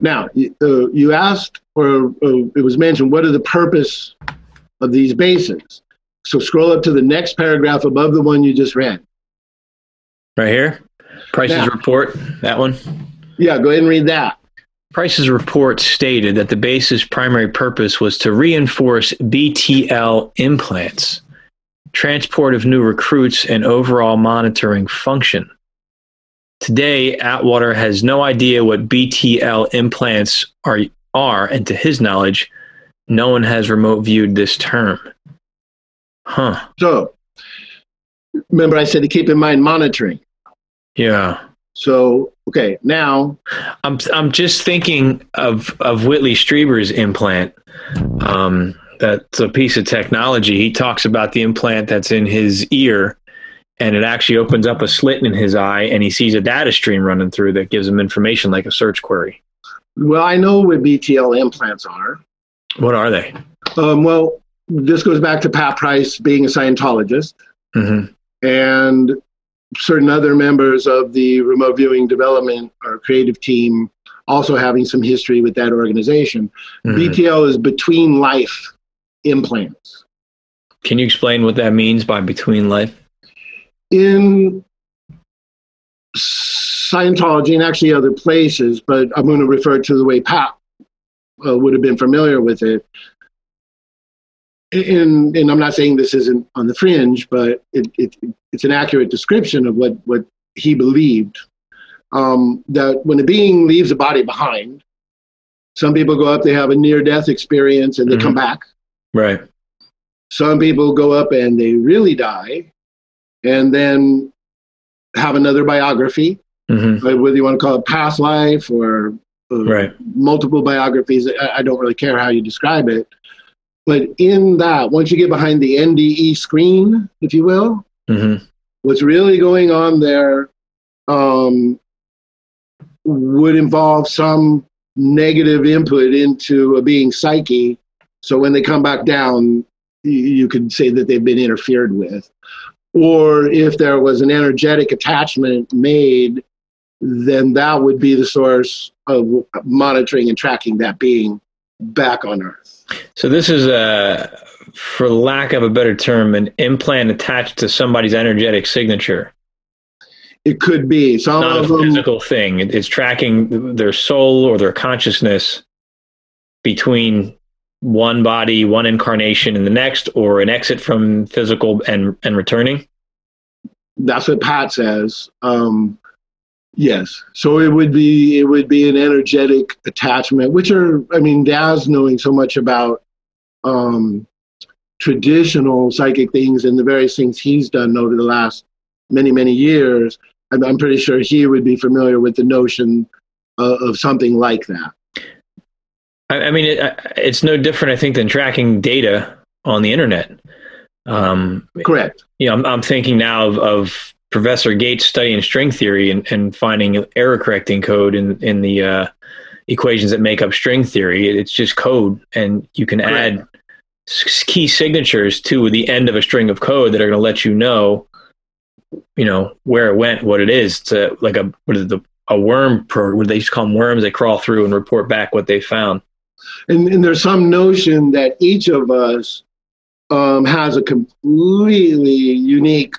Now, uh, you asked, or uh, it was mentioned, what are the purpose of these bases? So scroll up to the next paragraph above the one you just read. Right here? Price's now, report, that one? Yeah, go ahead and read that. Price's report stated that the base's primary purpose was to reinforce BTL implants, transport of new recruits, and overall monitoring function. Today, Atwater has no idea what BTL implants are, are, and to his knowledge, no one has remote viewed this term. Huh. So, remember I said to keep in mind monitoring. Yeah. So, okay, now I'm I'm just thinking of of Whitley Strieber's implant. Um, that's a piece of technology. He talks about the implant that's in his ear and it actually opens up a slit in his eye and he sees a data stream running through that gives him information like a search query. Well, I know what BTL implants are. What are they? Um, well, this goes back to Pat Price being a Scientologist mm-hmm. and certain other members of the remote viewing development or creative team also having some history with that organization. Mm-hmm. BTL is between life implants. Can you explain what that means by between life? in Scientology and actually other places, but I'm going to refer to the way Pat uh, would have been familiar with it. And, and I'm not saying this isn't on the fringe, but it, it, it's an accurate description of what, what he believed. um, that when a being leaves a body behind, some people go up, they have a near death experience, and they come back. Right. Some people go up and they really die, and then have another biography, hmm whether you want to call it past life or uh, Right. multiple biographies. I, I don't really care how you describe it. But in that, once you get behind the NDE screen, if you will, hmm what's really going on there um, would involve some negative input into a being's psyche. So when they come back down, you, you could say that they've been interfered with. Or if there was an energetic attachment made, then that would be the source of monitoring and tracking that being back on Earth. So this is a, for lack of a better term, an implant attached to somebody's energetic signature. It could be some Not of a them. physical thing. It- It's tracking their soul or their consciousness between one body, one incarnation, and the next, or an exit from physical and and returning. That's what Pat says. Um, yes, so it would be it would be an energetic attachment, which are I mean, Daz knowing so much about um, traditional psychic things and the various things he's done over the last many many years. I'm, I'm pretty sure he would be familiar with the notion of, of something like that. I, I mean, it, it's no different, I think, than tracking data on the internet. Um, Correct. you know, I'm, I'm thinking now of, of Professor Gates studying string theory and, and finding error correcting code in, in the uh, equations that make up string theory. It's just code, and you can Correct. add s- key signatures to the end of a string of code that are going to let you know, you know, where it went, what it is. It's a, like a what is the a worm pro what they used to call them worms. They crawl through and report back what they found. and, and there's some notion that each of us um, has a completely unique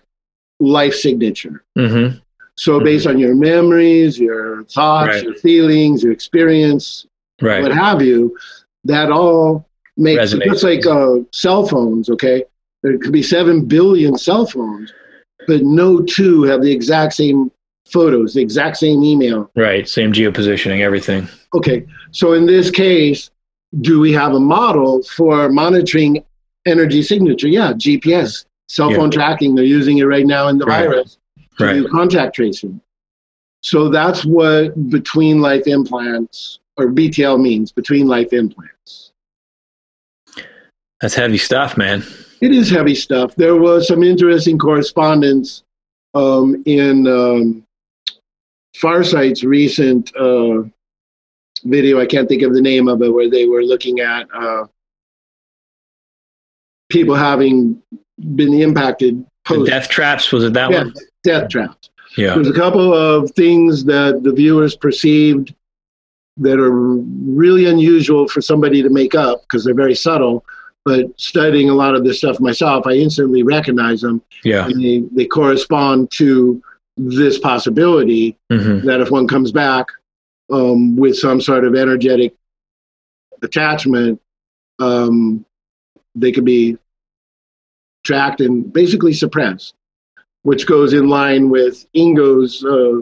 life signature. hmm So, Mhm. based on your memories, your thoughts, Right. your feelings, your experience, Right. what have you, that all makes Resonates. just like uh, cell phones. Okay, there could be seven billion cell phones, but no two have the exact same photos, the exact same email. Right. Same geopositioning, everything. Okay, so in this case, do we have a model for monitoring energy signature? Yeah, GPS, cell Yeah. phone tracking. They're using it right now in the Right. virus to Right. do contact tracing. So that's what between life implants or BTL means, between life implants. That's heavy stuff, man. It is heavy stuff. There was some interesting correspondence um, in um, Farsight's recent uh, video. I can't think of the name of it, where they were looking at uh, people having been impacted The death traps was it that yeah, one? death traps. Yeah. There's a couple of things that the viewers perceived that are really unusual for somebody to make up because they're very subtle. But studying a lot of this stuff myself, I instantly recognize them. Yeah. And they, they correspond to this possibility hmm that if one comes back um, with some sort of energetic attachment, um, they could be tracked and basically suppressed, which goes in line with Ingo's uh,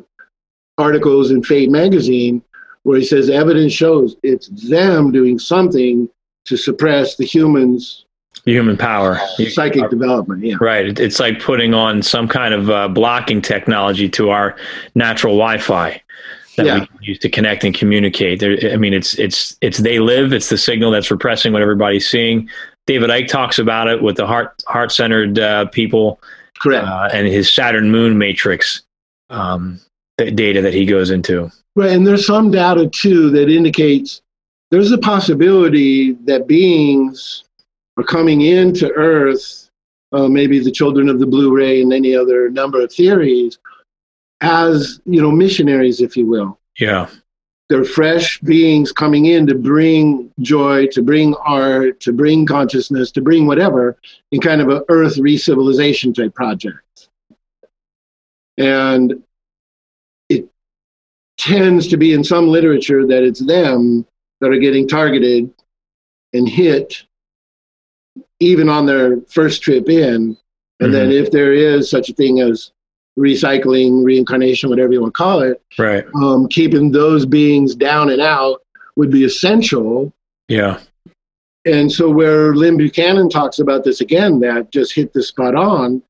articles in Fate magazine, where he says evidence shows it's them doing something to suppress the human's Human power. Psychic development. Yeah. Right. It's like putting on some kind of uh, blocking technology to our natural Wi-Fi that Yeah. we use to connect and communicate. There, I mean, it's it's it's they live. It's the signal that's repressing what everybody's seeing. David Icke talks about it with the heart heart centered uh, people Correct. uh, and his Saturn Moon matrix um, data that he goes into. Right, and there's some data too that indicates there's a possibility that beings are coming into Earth, uh, maybe the children of the blue ray and any other number of theories, as you know, missionaries, if you will. Yeah. They're fresh beings coming in to bring joy, to bring art, to bring consciousness, to bring whatever in kind of a Earth re-civilization type project. And it tends to be in some literature that it's them that are getting targeted and hit even on their first trip in. And then mm-hmm. if there is such a thing as recycling, reincarnation, whatever you want to call it, Right. um, keeping those beings down and out would be essential. Yeah. And so, where Lyn Buchanan talks about this again, that just hit the spot on,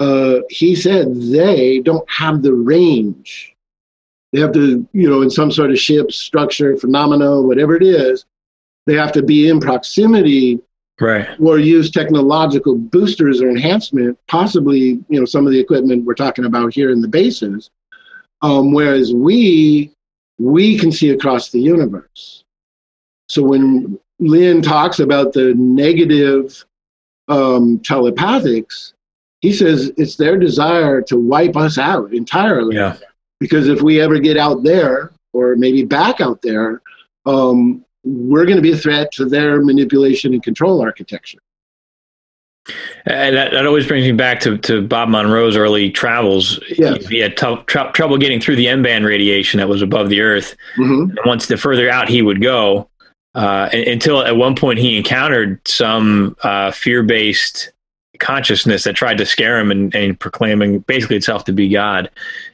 uh, he said they don't have the range. They have to, you know, in some sort of ship structure, phenomena, whatever it is, they have to be in proximity Right. or use technological boosters or enhancement, possibly, you know, some of the equipment we're talking about here in the bases. Um, whereas we, we can see across the universe. So when Lyn talks about the negative um, telepathics, he says it's their desire to wipe us out entirely. Yeah. Because if we ever get out there, or maybe back out there, um, we're going to be a threat to their manipulation and control architecture. And that, that always brings me back to, to Bob Monroe's early travels. Yes. He had tou- tr- trouble getting through the M band radiation that was above the Earth. hmm And once the further out he would go, uh, until at one point he encountered some uh, fear based consciousness that tried to scare him and, and proclaiming basically itself to be God.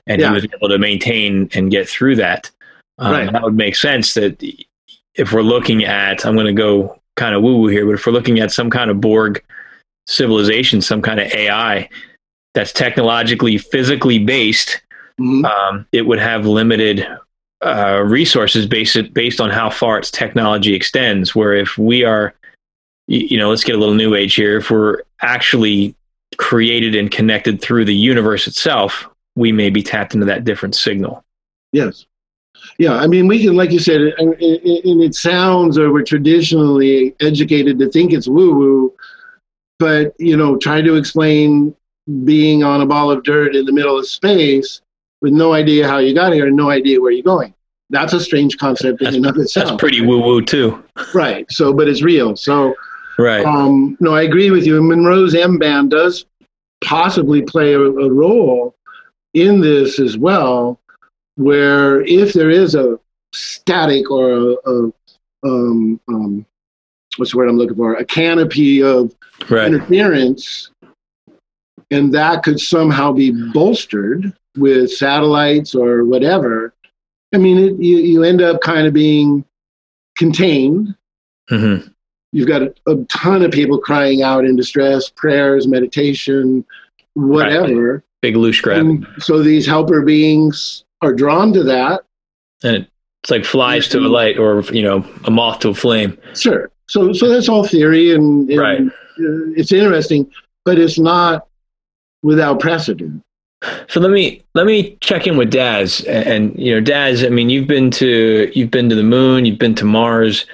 And Yeah. he was able to maintain and get through that. Um, Right. That would make sense that if we're looking at, I'm going to go kind of woo woo here, but if we're looking at some kind of Borg civilization, some kind of AI that's technologically, physically based, hmm um, it would have limited uh, resources based based on how far its technology extends. Where if we are, you know, let's get a little new age here. If we're actually created and connected through the universe itself, we may be tapped into that different signal. Yes. Yeah, I mean, we can, like you said, and, and it sounds, or we're traditionally educated to think it's woo woo, but, you know, try to explain being on a ball of dirt in the middle of space with no idea how you got here and no idea where you're going. That's a strange concept in and of itself. That's pretty woo woo too. Right. So, but it's real. So, Right. um, no, I agree with you. Monroe's M band does possibly play a, a role in this as well, where if there is a static or a, a um, um, what's the word I'm looking for, a canopy of right. interference, and that could somehow be bolstered with satellites or whatever. I mean, it, you you end up kind of being contained hmm you've got a, a ton of people crying out in distress, prayers, meditation, whatever. Big loose grab. And so these helper beings are drawn to that. and it's like flies to a light or you know a moth to a flame Sure. So so that's all theory and, and, Right. uh, it's interesting, but it's not without precedent. so let me let me check in with daz and, and you know daz i mean you've been to you've been to the moon you've been to mars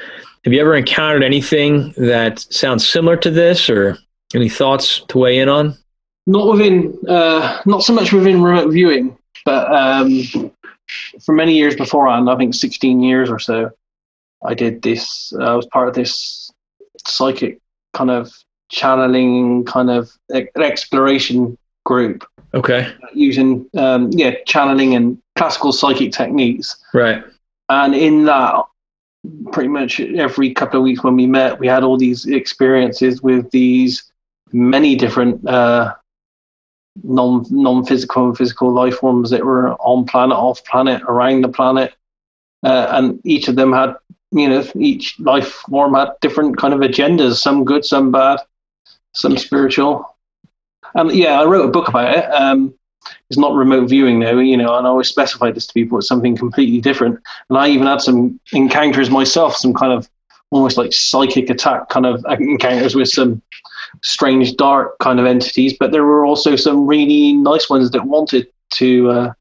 have you ever encountered anything that sounds similar to this or any thoughts to weigh in on Not within, uh, not so much within remote viewing, but um, for many years beforehand, I think 16 years or so, I did this. I was part of this psychic kind of channeling, kind of exploration group okay using, um, yeah, channeling and classical psychic techniques. right And in that, pretty much every couple of weeks when we met, we had all these experiences with these many different uh, non non physical and physical life forms that were on planet, off planet, around the planet, uh, and each of them had, you know, each life form had different kind of agendas, some good, some bad, some spiritual. And yeah, I wrote a book about it. Um, it's not remote viewing though, you know, and I always specify this to people. It's something completely different. And I even had some encounters myself, some kind of almost like psychic attack kind of encounters with some strange dark kind of entities. But there were also some really nice ones that wanted to uh,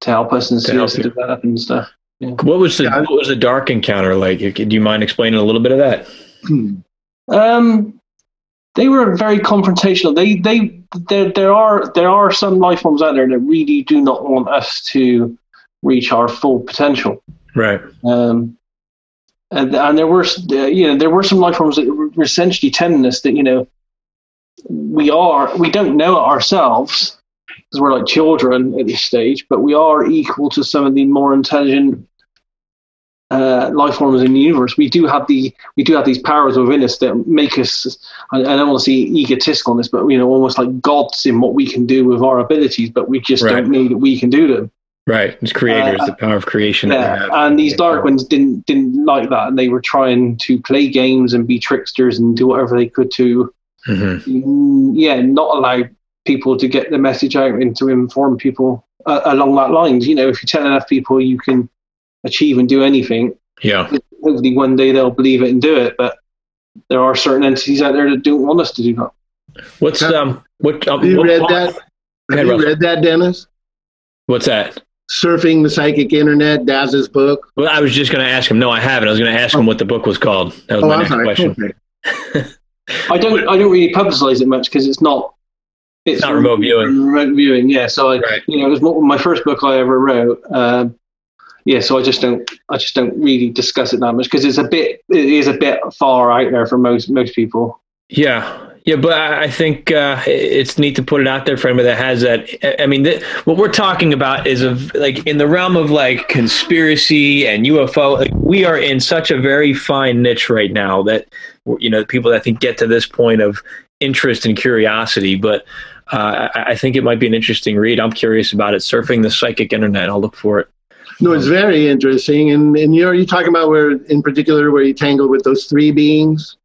to help us and see help us develop and stuff. what was the Yeah. what was the dark encounter like do you mind explaining a little bit of that Hmm. Um, they were very confrontational. They they there there are there are some life forms out there that really do not want us to reach our full potential. right Um, and, and there were, uh, you know, there were some life forms that were essentially telling us that, you know, we are, we don't know it ourselves because we're like children at this stage, but we are equal to some of the more intelligent uh, life forms in the universe, we do have the we do have these powers within us that make us. I, I don't want to see egotistical on this, but you know, almost like gods in what we can do with our abilities, but we just Right. don't know that we can do them. Right. It's creators, Uh, the power of creation. that we Yeah, have. and these dark ones didn't didn't like that, and they were trying to play games and be tricksters and do whatever they could to, Mhm. mm, yeah, not allow people to get the message out and to inform people uh, along that lines. You know, if you tell enough people you can achieve and do anything, Yeah. hopefully one day they'll believe it and do it. But there are certain entities out there that don't want us to do that. What's um what um, Have you what read plot- that? Go Have you read that, Dennis? What's that? Surfing the Psychic Internet, Daz's book. Well, I was just going to ask him. No, I haven't. I was going to ask him what the book was called. That was Oh, my I'm next sorry. question. Okay. <laughs> I don't I don't really publicize it much because it's not it's Not remote viewing. Remote viewing, yeah. So I, Right. you know, it was mo- my first book I ever wrote. Um, yeah, so I just don't I just don't really discuss it that much because it's a bit it is a bit far out there for most most people. Yeah, yeah, but I I think uh, it's neat to put it out there for anybody that has that. I- I mean, th- what we're talking about is of like in the realm of like conspiracy and UFO. Like we are in such a very fine niche right now that you know people that I think get to this point of interest and curiosity. But uh, I, I think it might be an interesting read. I'm curious about it. Surfing the psychic internet. I'll look for it. No, it's very interesting. And and you're you talking about where in particular where you tangled with those three beings?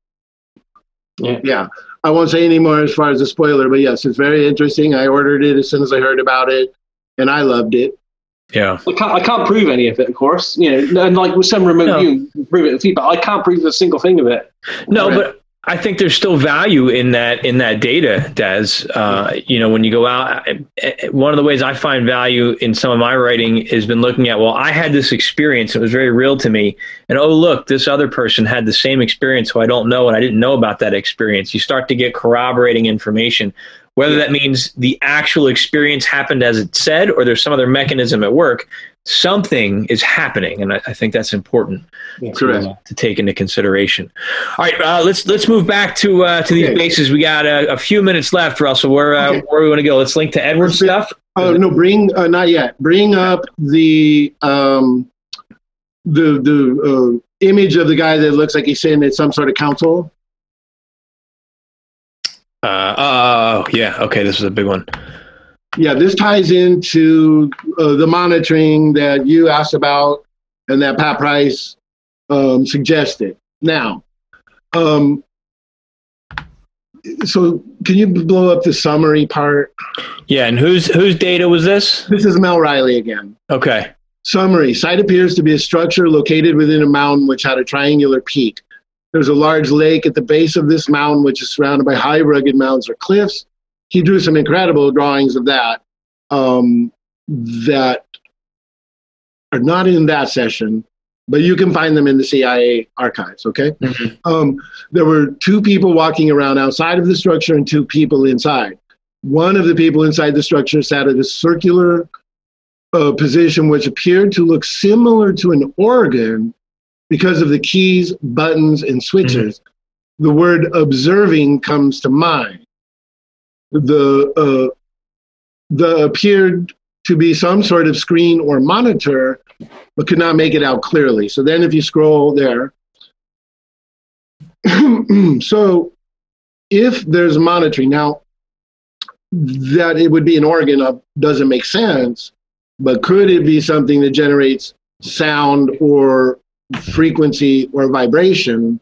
Yeah. Yeah. I won't say any more as far as the spoiler, but yes, it's very interesting. I ordered it as soon as I heard about it, and I loved it. Yeah. I can't I can't prove any of it, of course. You know, and like with some remote No. viewing, you prove it with feedback. I can't prove a single thing of it. No, Right. but I think there's still value in that in that data, Daz. Uh, you know, when you go out, I- I- one of the ways I find value in some of my writing has been looking at, well, I had this experience; it was very real to me, and oh, look, this other person had the same experience, who I don't know, and I didn't know about that experience. You start to get corroborating information, whether that means the actual experience happened as it said, or there's some other mechanism at work. Something is happening, and I, I think that's important Correct. to, uh, to take into consideration. All right, uh, let's let's move back to uh, to these Okay. bases. We got a, a few minutes left, Russell. Where uh, Okay. where we want to go? Let's link to Edward's Let's stuff. Oh no, bring uh, not yet. Bring up the um the the uh, image of the guy that looks like he's sitting at some sort of council. Uh, oh yeah, okay, this is a big one. Yeah, this ties into uh, the monitoring that you asked about and that Pat Price um, suggested. Now, um, so can you blow up the summary part? Yeah, and whose whose data was this? This is Mel Riley again. Okay, Summary Site appears to be a structure located within a mountain which had a triangular peak. There's a large lake at the base of this mountain, which is surrounded by high, rugged mountains or cliffs. He drew some incredible drawings of that um, that are not in that session, but you can find them in the CIA archives. Okay. Mhm. Um, there were two people walking around outside of the structure and two people inside. One of the people inside the structure sat at a circular uh, position which appeared to look similar to an organ because of the keys, buttons, and switches. The word observing comes to mind. The, uh, the appeared to be some sort of screen or monitor, but could not make it out clearly. So then, if you scroll there, <clears throat> so if there's monitoring, now that it would be an organ doesn't make sense, but could it be something that generates sound or frequency or vibration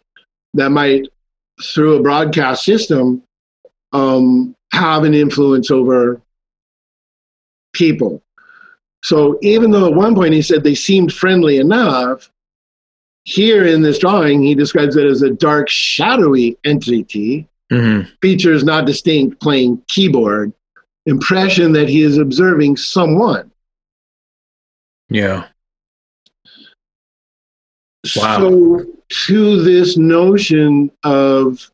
that might, through a broadcast system, um, have an influence over people? So even though at one point he said they seemed friendly enough, here in this drawing he describes it as a dark, shadowy entity hmm features not distinct playing keyboard impression that he is observing someone yeah, Wow. so to this notion of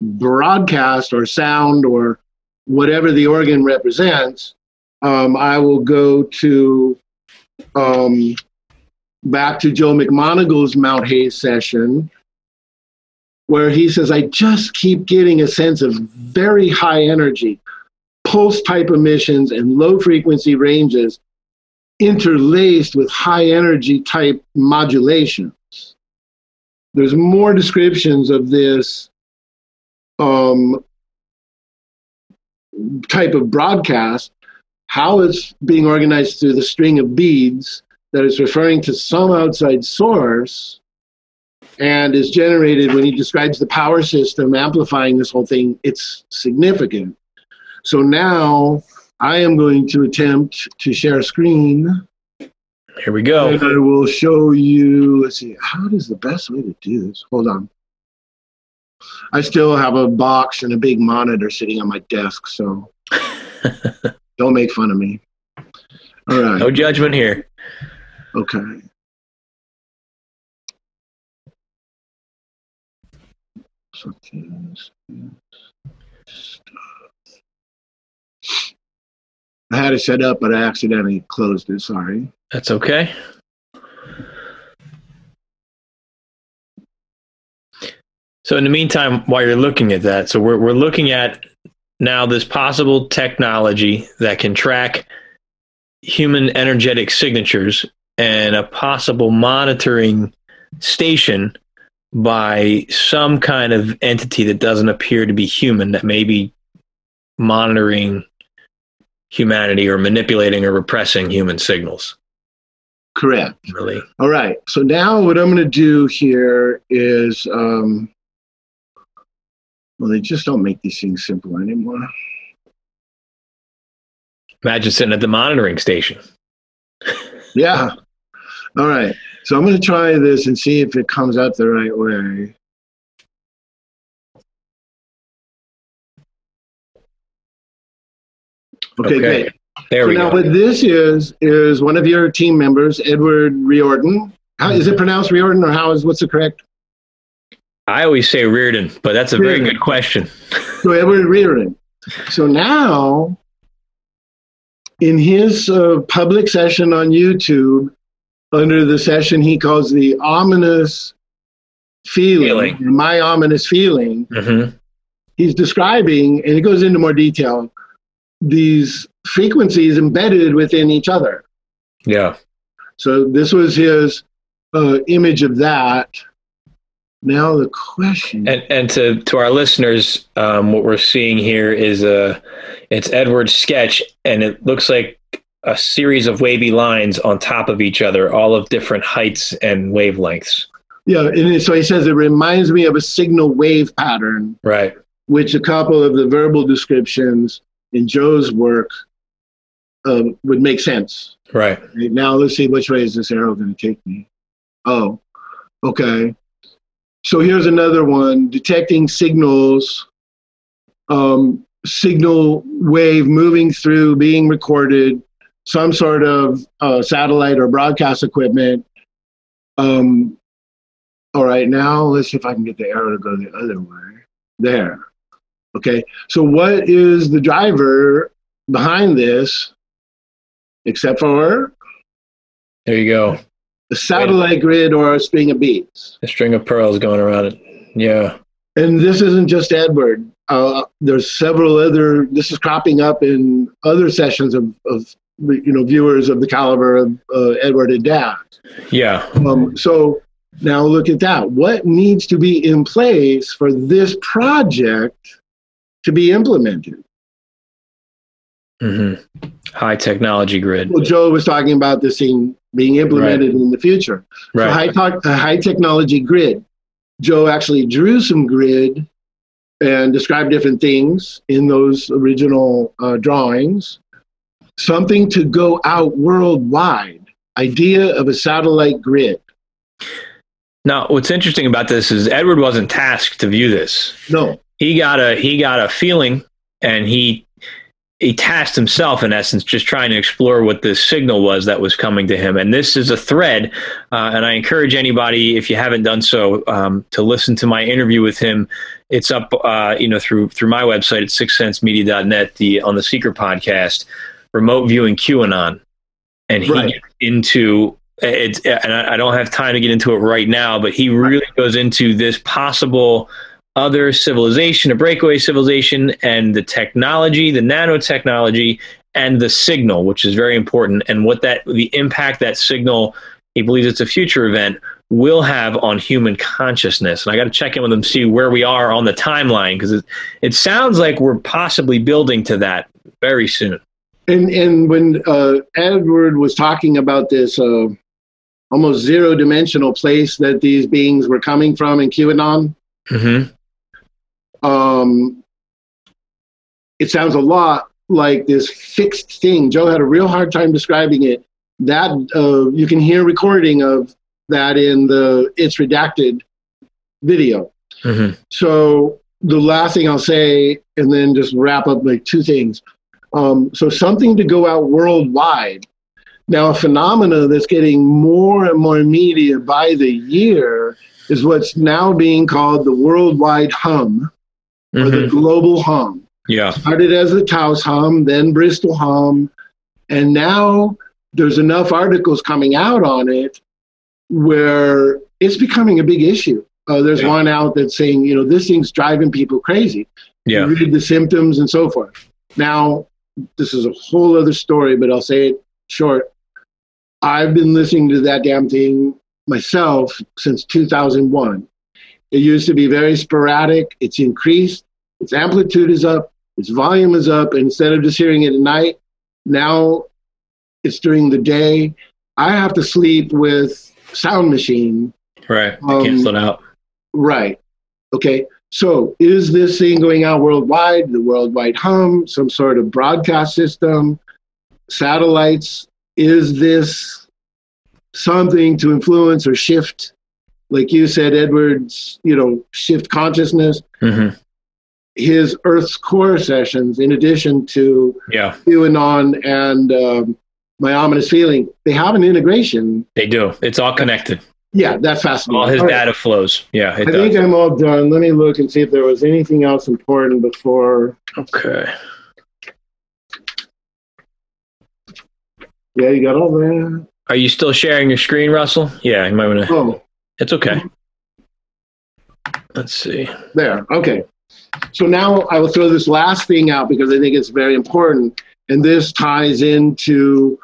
broadcast or sound or whatever the organ represents um, i will go to um, back to joe McMoneagle's mount hayes session where he says, I just keep getting a sense of very high energy, pulse type emissions, and low frequency ranges interlaced with high energy type modulations. There's more descriptions of this um, type of broadcast, how it's being organized through the string of beads that is referring to some outside source and is generated when he describes the power system amplifying this whole thing. It's significant. So now I am going to attempt to share a screen. Here we go. And I will show you. Let's see. how How is the best way to do this? Hold on. I still have a box and a big monitor sitting on my desk, so <laughs> don't make fun of me. All right. No judgment here. Okay. So this is stuff. I had it set up, but I accidentally closed it. Sorry. That's okay. So in the meantime, while you're looking at that, so we're we're looking at now this possible technology that can track human energetic signatures and a possible monitoring station by some kind of entity that doesn't appear to be human that may be monitoring humanity or manipulating or repressing human signals. Correct. Really. All right. So now what I'm going to do here is, um, well, they just don't make these things simple anymore. Imagine sitting at the monitoring station. <laughs> Yeah. All right. So I'm going to try this and see if it comes out the right way. Okay, Okay. great. There So we now go. what this is is one of your team members, Edward Riordan. How is it pronounced Riordan or how is what's the correct? I always say Reardon, but that's a very good question. So Edward Reardon. So now, in his uh, public session on YouTube, under the session he calls the ominous feeling, Feeling. my ominous feeling, hmm he's describing, and it goes into more detail, these frequencies embedded within each other. Yeah. So this was his uh, image of that. Now the question. And and to to our listeners, um, what we're seeing here is a it's Edward's sketch, and it looks like a series of wavy lines on top of each other, all of different heights and wavelengths. yeah, and so he says it reminds me of a signal wave pattern, Right. which a couple of the verbal descriptions in Joe's work uh, would make sense. Right. Right, Now let's see which way is this arrow going to take me. Oh, okay. So here's another one: detecting signals, um, signal wave moving through, being recorded, some sort of uh, satellite or broadcast equipment. Um, all right, now let's see if I can get the arrow to go the other way. There. Okay. So what is the driver behind this? Except for There you go. A satellite grid or a string of beads. A string of pearls going around it. Yeah. And this isn't just Edward. Uh, there's several other. This is cropping up in other sessions of, of you know viewers of the caliber of uh, Edward and Dad. Yeah. Um, so now look at that. What needs to be in place for this project to be implemented? hmm High technology grid. Well, Joe was talking about this thing being implemented in the future. So high, talk, a high technology grid. Joe actually drew some grid and described different things in those original uh, drawings. Something to go out worldwide. Idea of a satellite grid. Now, what's interesting about this is Edward wasn't tasked to view this. No, he got a he got a feeling and he he tasked himself in essence just trying to explore what this signal was that was coming to him. And this is a thread uh, and i encourage anybody if you haven't done so um, to listen to my interview with him. It's up uh, you know through through my website at sixcentsmedia.net the on the seeker podcast remote viewing qanon. And he Right. gets into it's and I I don't have time to get into it right now, but he really goes into this possible other civilization, a breakaway civilization, and the technology, the nanotechnology, and the signal, which is very important, and what that the impact that signal he believes it's a future event will have on human consciousness. And I got to check in with him see where we are on the timeline because it, it sounds like we're possibly building to that very soon. And and when uh, Edward was talking about this uh, almost zero dimensional place that these beings were coming from in QAnon, Mm-hmm. Um, it sounds a lot like this fixed thing. Joe had a real hard time describing it. That uh, you can hear recording of that in the it's redacted video. Mm-hmm. So the last thing I'll say, and then just wrap up like two things. Um, so something to go out worldwide. Now, a phenomena that's getting more and more media by the year is what's now being called the worldwide hum or the Mhm. global hum. Yeah. Started as the Taos hum, then Bristol hum, and now there's enough articles coming out on it where it's becoming a big issue. Uh, there's Yeah. one out that's saying, you know, this thing's driving people crazy. Yeah. You read the symptoms and so forth. Now, this is a whole other story, but I'll say it short. I've been listening to that damn thing myself since 2001. It used to be very sporadic. It's increased. Its amplitude is up. Its volume is up. Instead of just hearing it at night, now it's during the day. I have to sleep with sound machine Right. Um, Cancel it out. Right. Okay. So is this thing going out worldwide, the worldwide hum, some sort of broadcast system, satellites? Is this something to influence or shift, like you said, Edwards, you know, shift consciousness? Mm-hmm. His Earth's core sessions, in addition to Yeah. QAnon and um, my ominous feeling, they have an integration. They do. It's all connected. Yeah, that's fascinating. All his All right. data flows. Yeah. It I does. think I'm all done. Let me look and see if there was anything else important before. Okay. Yeah, you got all that. Are you still sharing your screen, Russell? Yeah. You might want to. Oh, It's okay. Let's see. there. Okay. So now I will throw this last thing out because I think it's very important. And this ties into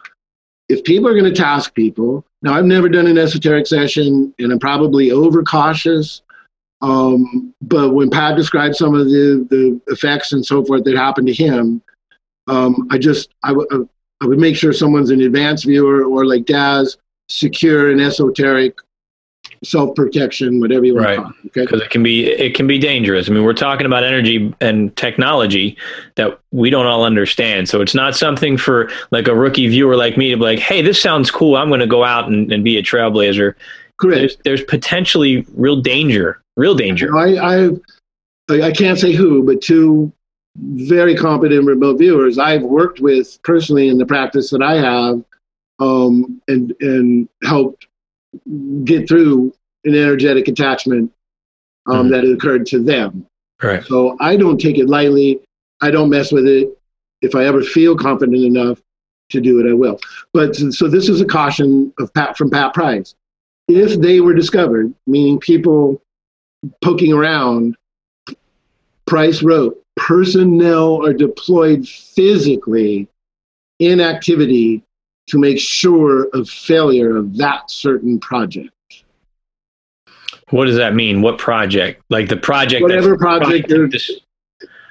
if people are going to task people. Now, I've never done an esoteric session and I'm probably overcautious. Um, but when Pat described some of the, the effects and so forth that happened to him, um, I just, I, w- I would make sure someone's an advanced viewer or like Daz, secure and esoteric self protection, whatever you want Right. to call it. Okay. because it can be it can be dangerous. I mean, we're talking about energy and technology that we don't all understand. So it's not something for like a rookie viewer like me to be like, "Hey, this sounds cool. I'm going to go out and, and be a trailblazer." Correct. There's there's potentially real danger, real danger. I, I, I can't say who, but two very competent remote viewers I've worked with personally in the practice that I have, um, and and helped get through an energetic attachment um, Mhm. that occurred to them. Right. So I don't take it lightly. I don't mess with it. If I ever feel confident enough to do it, I will. But so this is a caution of Pat from Pat Price. If they were discovered, meaning people poking around, Price wrote, personnel are deployed physically in activity to make sure of failure of that certain project. What does that mean? What project? Like the project? Whatever project trying they're- to dis-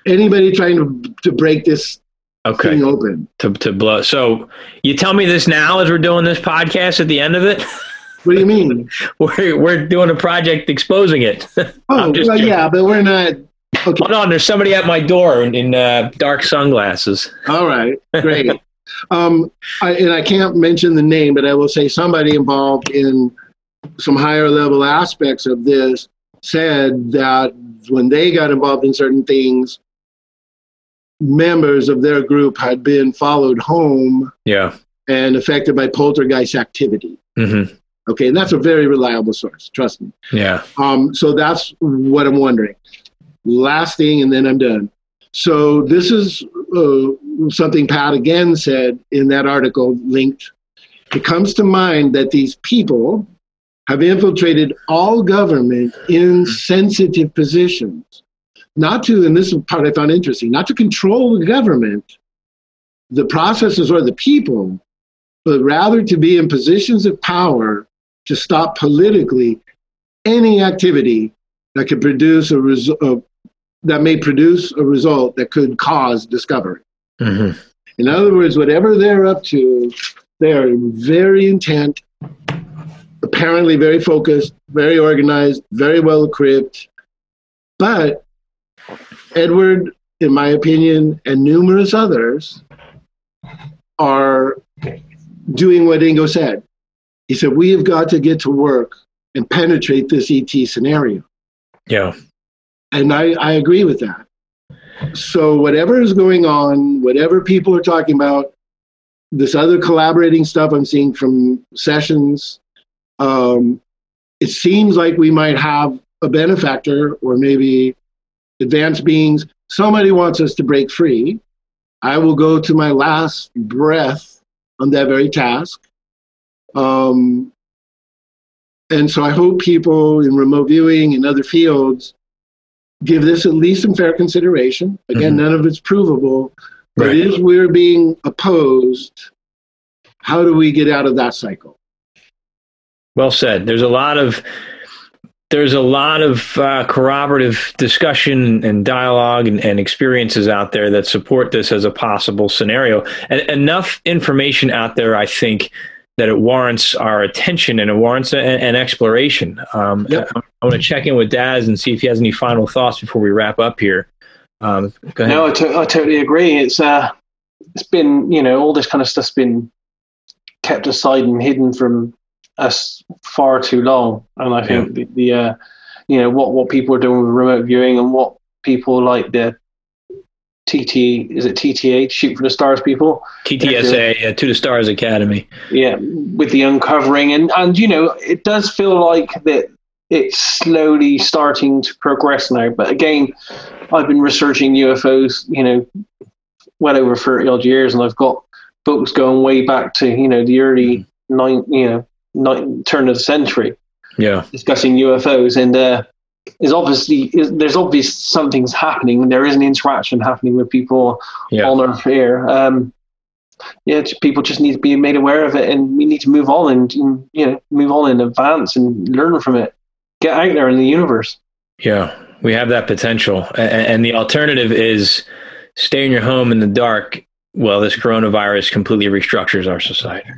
Anybody trying to, to break this okay. thing open? To to blow. So you tell me this now as we're doing this podcast. At the end of it, What do you mean? <laughs> we're we're doing a project exposing it. <laughs> Oh, well, yeah, but we're not. Okay, Hold on, there's somebody at my door in, in uh, dark sunglasses. all right, great. <laughs> um, I, and I can't mention the name, but I will say somebody involved in some higher level aspects of this said that when they got involved in certain things, members of their group had been followed home Yeah. and affected by poltergeist activity. hmm Okay, and that's a very reliable source, trust me. Yeah. Um, so that's what I'm wondering. Last thing, and then I'm done. So this is uh, something Pat again said in that article linked. It comes to mind that these people have infiltrated all government in sensitive positions. Not to, and this part I found interesting, not to control the government. the processes or the people, but rather to be in positions of power to stop politically any activity that could produce a result uh, that may produce a result that could cause discovery. Mm-hmm. In other words, whatever they're up to, they are very intent, apparently very focused, very organized, very well equipped. But Edward, in my opinion, and numerous others are doing what Ingo said. He said, We have got to get to work and penetrate this ET scenario. Yeah. And I, I agree with that. So, whatever is going on, whatever people are talking about, this other collaborating stuff I'm seeing from sessions, um, it seems like we might have a benefactor or maybe advanced beings. Somebody wants us to break free. I will go to my last breath on that very task. Um, and so I hope people in remote viewing and other fields give this at least some fair consideration. Again, mm-hmm. none of it's provable, but right. if we're being opposed, how do we get out of that cycle? Well said. There's a lot of there's a lot of uh, corroborative discussion and dialogue and, and, experiences out there that support this as a possible scenario. And enough information out there, I think, that it warrants our attention and it warrants an exploration. Um, yep. I, I want to check in with Daz and see if he has any final thoughts before we wrap up here. Um, no, I, to- I totally agree. It's uh, it's been you know all this kind of stuff's been kept aside and hidden from us far too long, and I think yeah. the, the uh, you know what what people are doing with remote viewing and what people like the TT is it TTA Shoot for the Stars people TTSA yeah, to the Stars Academy yeah with the uncovering and and you know it does feel like that it's slowly starting to progress now but again I've been researching UFOs you know well over 30 odd years and I've got books going way back to you know the early nine you know nine, turn of the century yeah discussing UFOs and uh is obviously is, there's obviously something's happening. And there is an interaction happening with people yeah. on Earth here. Um, yeah, people just need to be made aware of it, and we need to move on and, and you know move on in advance and learn from it. Get out there in the universe. Yeah, we have that potential, and, and the alternative is stay in your home in the dark. while this coronavirus completely restructures our society.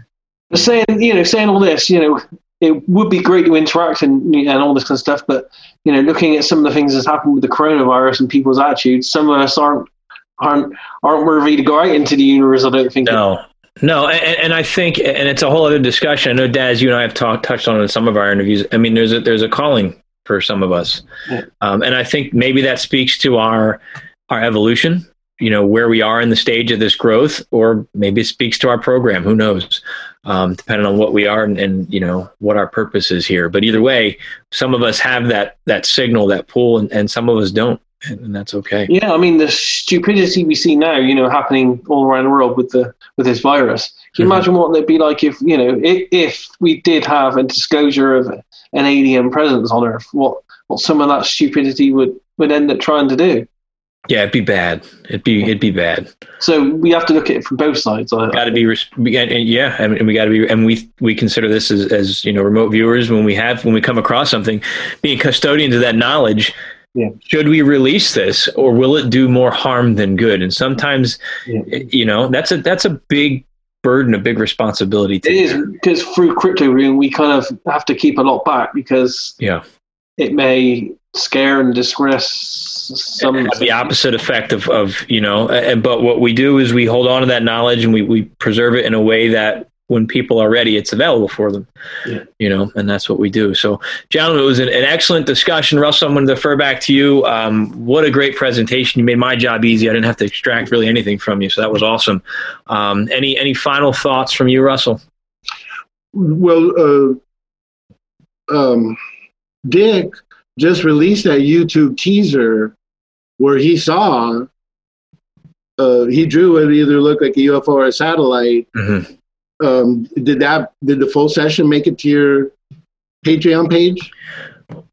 Saying you know saying all this, you know, it would be great to interact and and all this kind of stuff, but you know, looking at some of the things that's happened with the coronavirus and people's attitudes, some of us aren't aren't aren't worthy to go out into the universe. I don't think. No, no, and, and, I think, and it's a whole other discussion. I know, Daz, you and I have talked touched on in some of our interviews. I mean, there's a there's a calling for some of us, yeah. um, and I think maybe that speaks to our our evolution. You know, where we are in the stage of this growth, or maybe it speaks to our program. Who knows? um, depending on what we are and, and, you know what our purpose is here. But either way, some of us have that that signal, that pull, and, and some of us don't, and, and, that's okay. Yeah, I mean the stupidity we see now, you know, happening all around the world with the with this virus. Can you mm-hmm. imagine what it'd be like if you know if, if we did have a disclosure of an alien presence on Earth? What what some of that stupidity would would end up trying to do? Yeah, it'd be bad. It'd be it'd be bad. So we have to look at it from both sides. Got to be yeah, and we got to be and we we consider this as as you know remote viewers when we have when we come across something, being custodians of that knowledge. Yeah. Should we release this, or will it do more harm than good? And sometimes, yeah. Eh, you know, that's a that's a big burden, a big responsibility. To it is because through crypto we kind of have to keep a lot back because yeah, it may scare and distress some eh, eh, the opposite effect of, of you know and but what we do is we hold on to that knowledge and we, we preserve it in a way that when people are ready it's available for them. Yeah. you know and that's what we do. So gentlemen it was an, an excellent discussion. Russell i'm going to defer back to you. Um, what a great presentation. You made my job easy. I didn't have to extract really anything from you so that was awesome. Um, any any final thoughts from you russell? Well uh, um, dick just released that YouTube teaser where he saw uh, he drew what either looked like a UFO or a satellite. Mm-hmm. Um, did that? Did the full session make it to your Patreon page?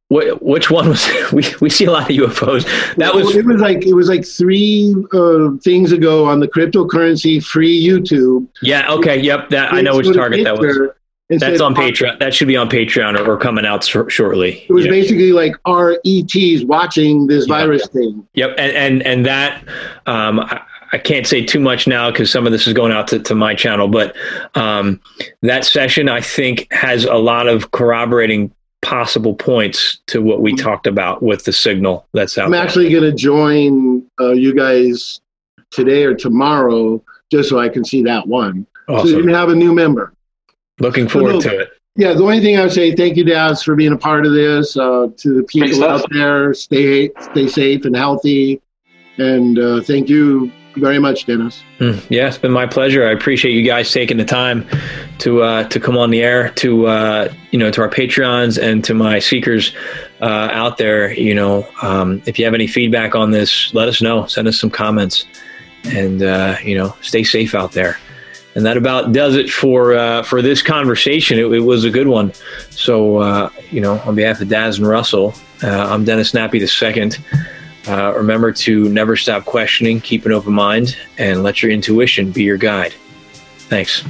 Wh- which one was <laughs> we? We see a lot of UFOs. That was it was like it was like three uh, things ago on the cryptocurrency free YouTube. yeah. Okay. Yep. That I know which target that was. That's on Patreon. That should be on Patreon or, or coming out shor- shortly. It was Yeah. basically like our ETs watching this Yeah. virus thing. Yep, and and and that um, I, I can't say too much now because some of this is going out to, to my channel, but um, that session I think has a lot of corroborating possible points to what we talked about with the signal that's out I'm there. actually going to join uh, you guys today or tomorrow just so I can see that one. So you can have a new member. Looking forward no. to it. Yeah, the only thing I would say, thank you, Daz, for being a part of this. Uh, to the people stuff. out there, stay stay safe and healthy, and uh, thank you very much, Dennis. Mm, yeah, it's been my pleasure. I appreciate you guys taking the time to uh, to come on the air to uh, you know to our Patreons and to my seekers uh, out there. You know, um, if you have any feedback on this, let us know. Send us some comments, and uh, you know, stay safe out there. And that about does it for uh, for this conversation. It, it was a good one. So uh, you know, on behalf of Daz and Russell, I'm Dennis Nappi the second. Uh, remember to never stop questioning, keep an open mind, and let your intuition be your guide. Thanks.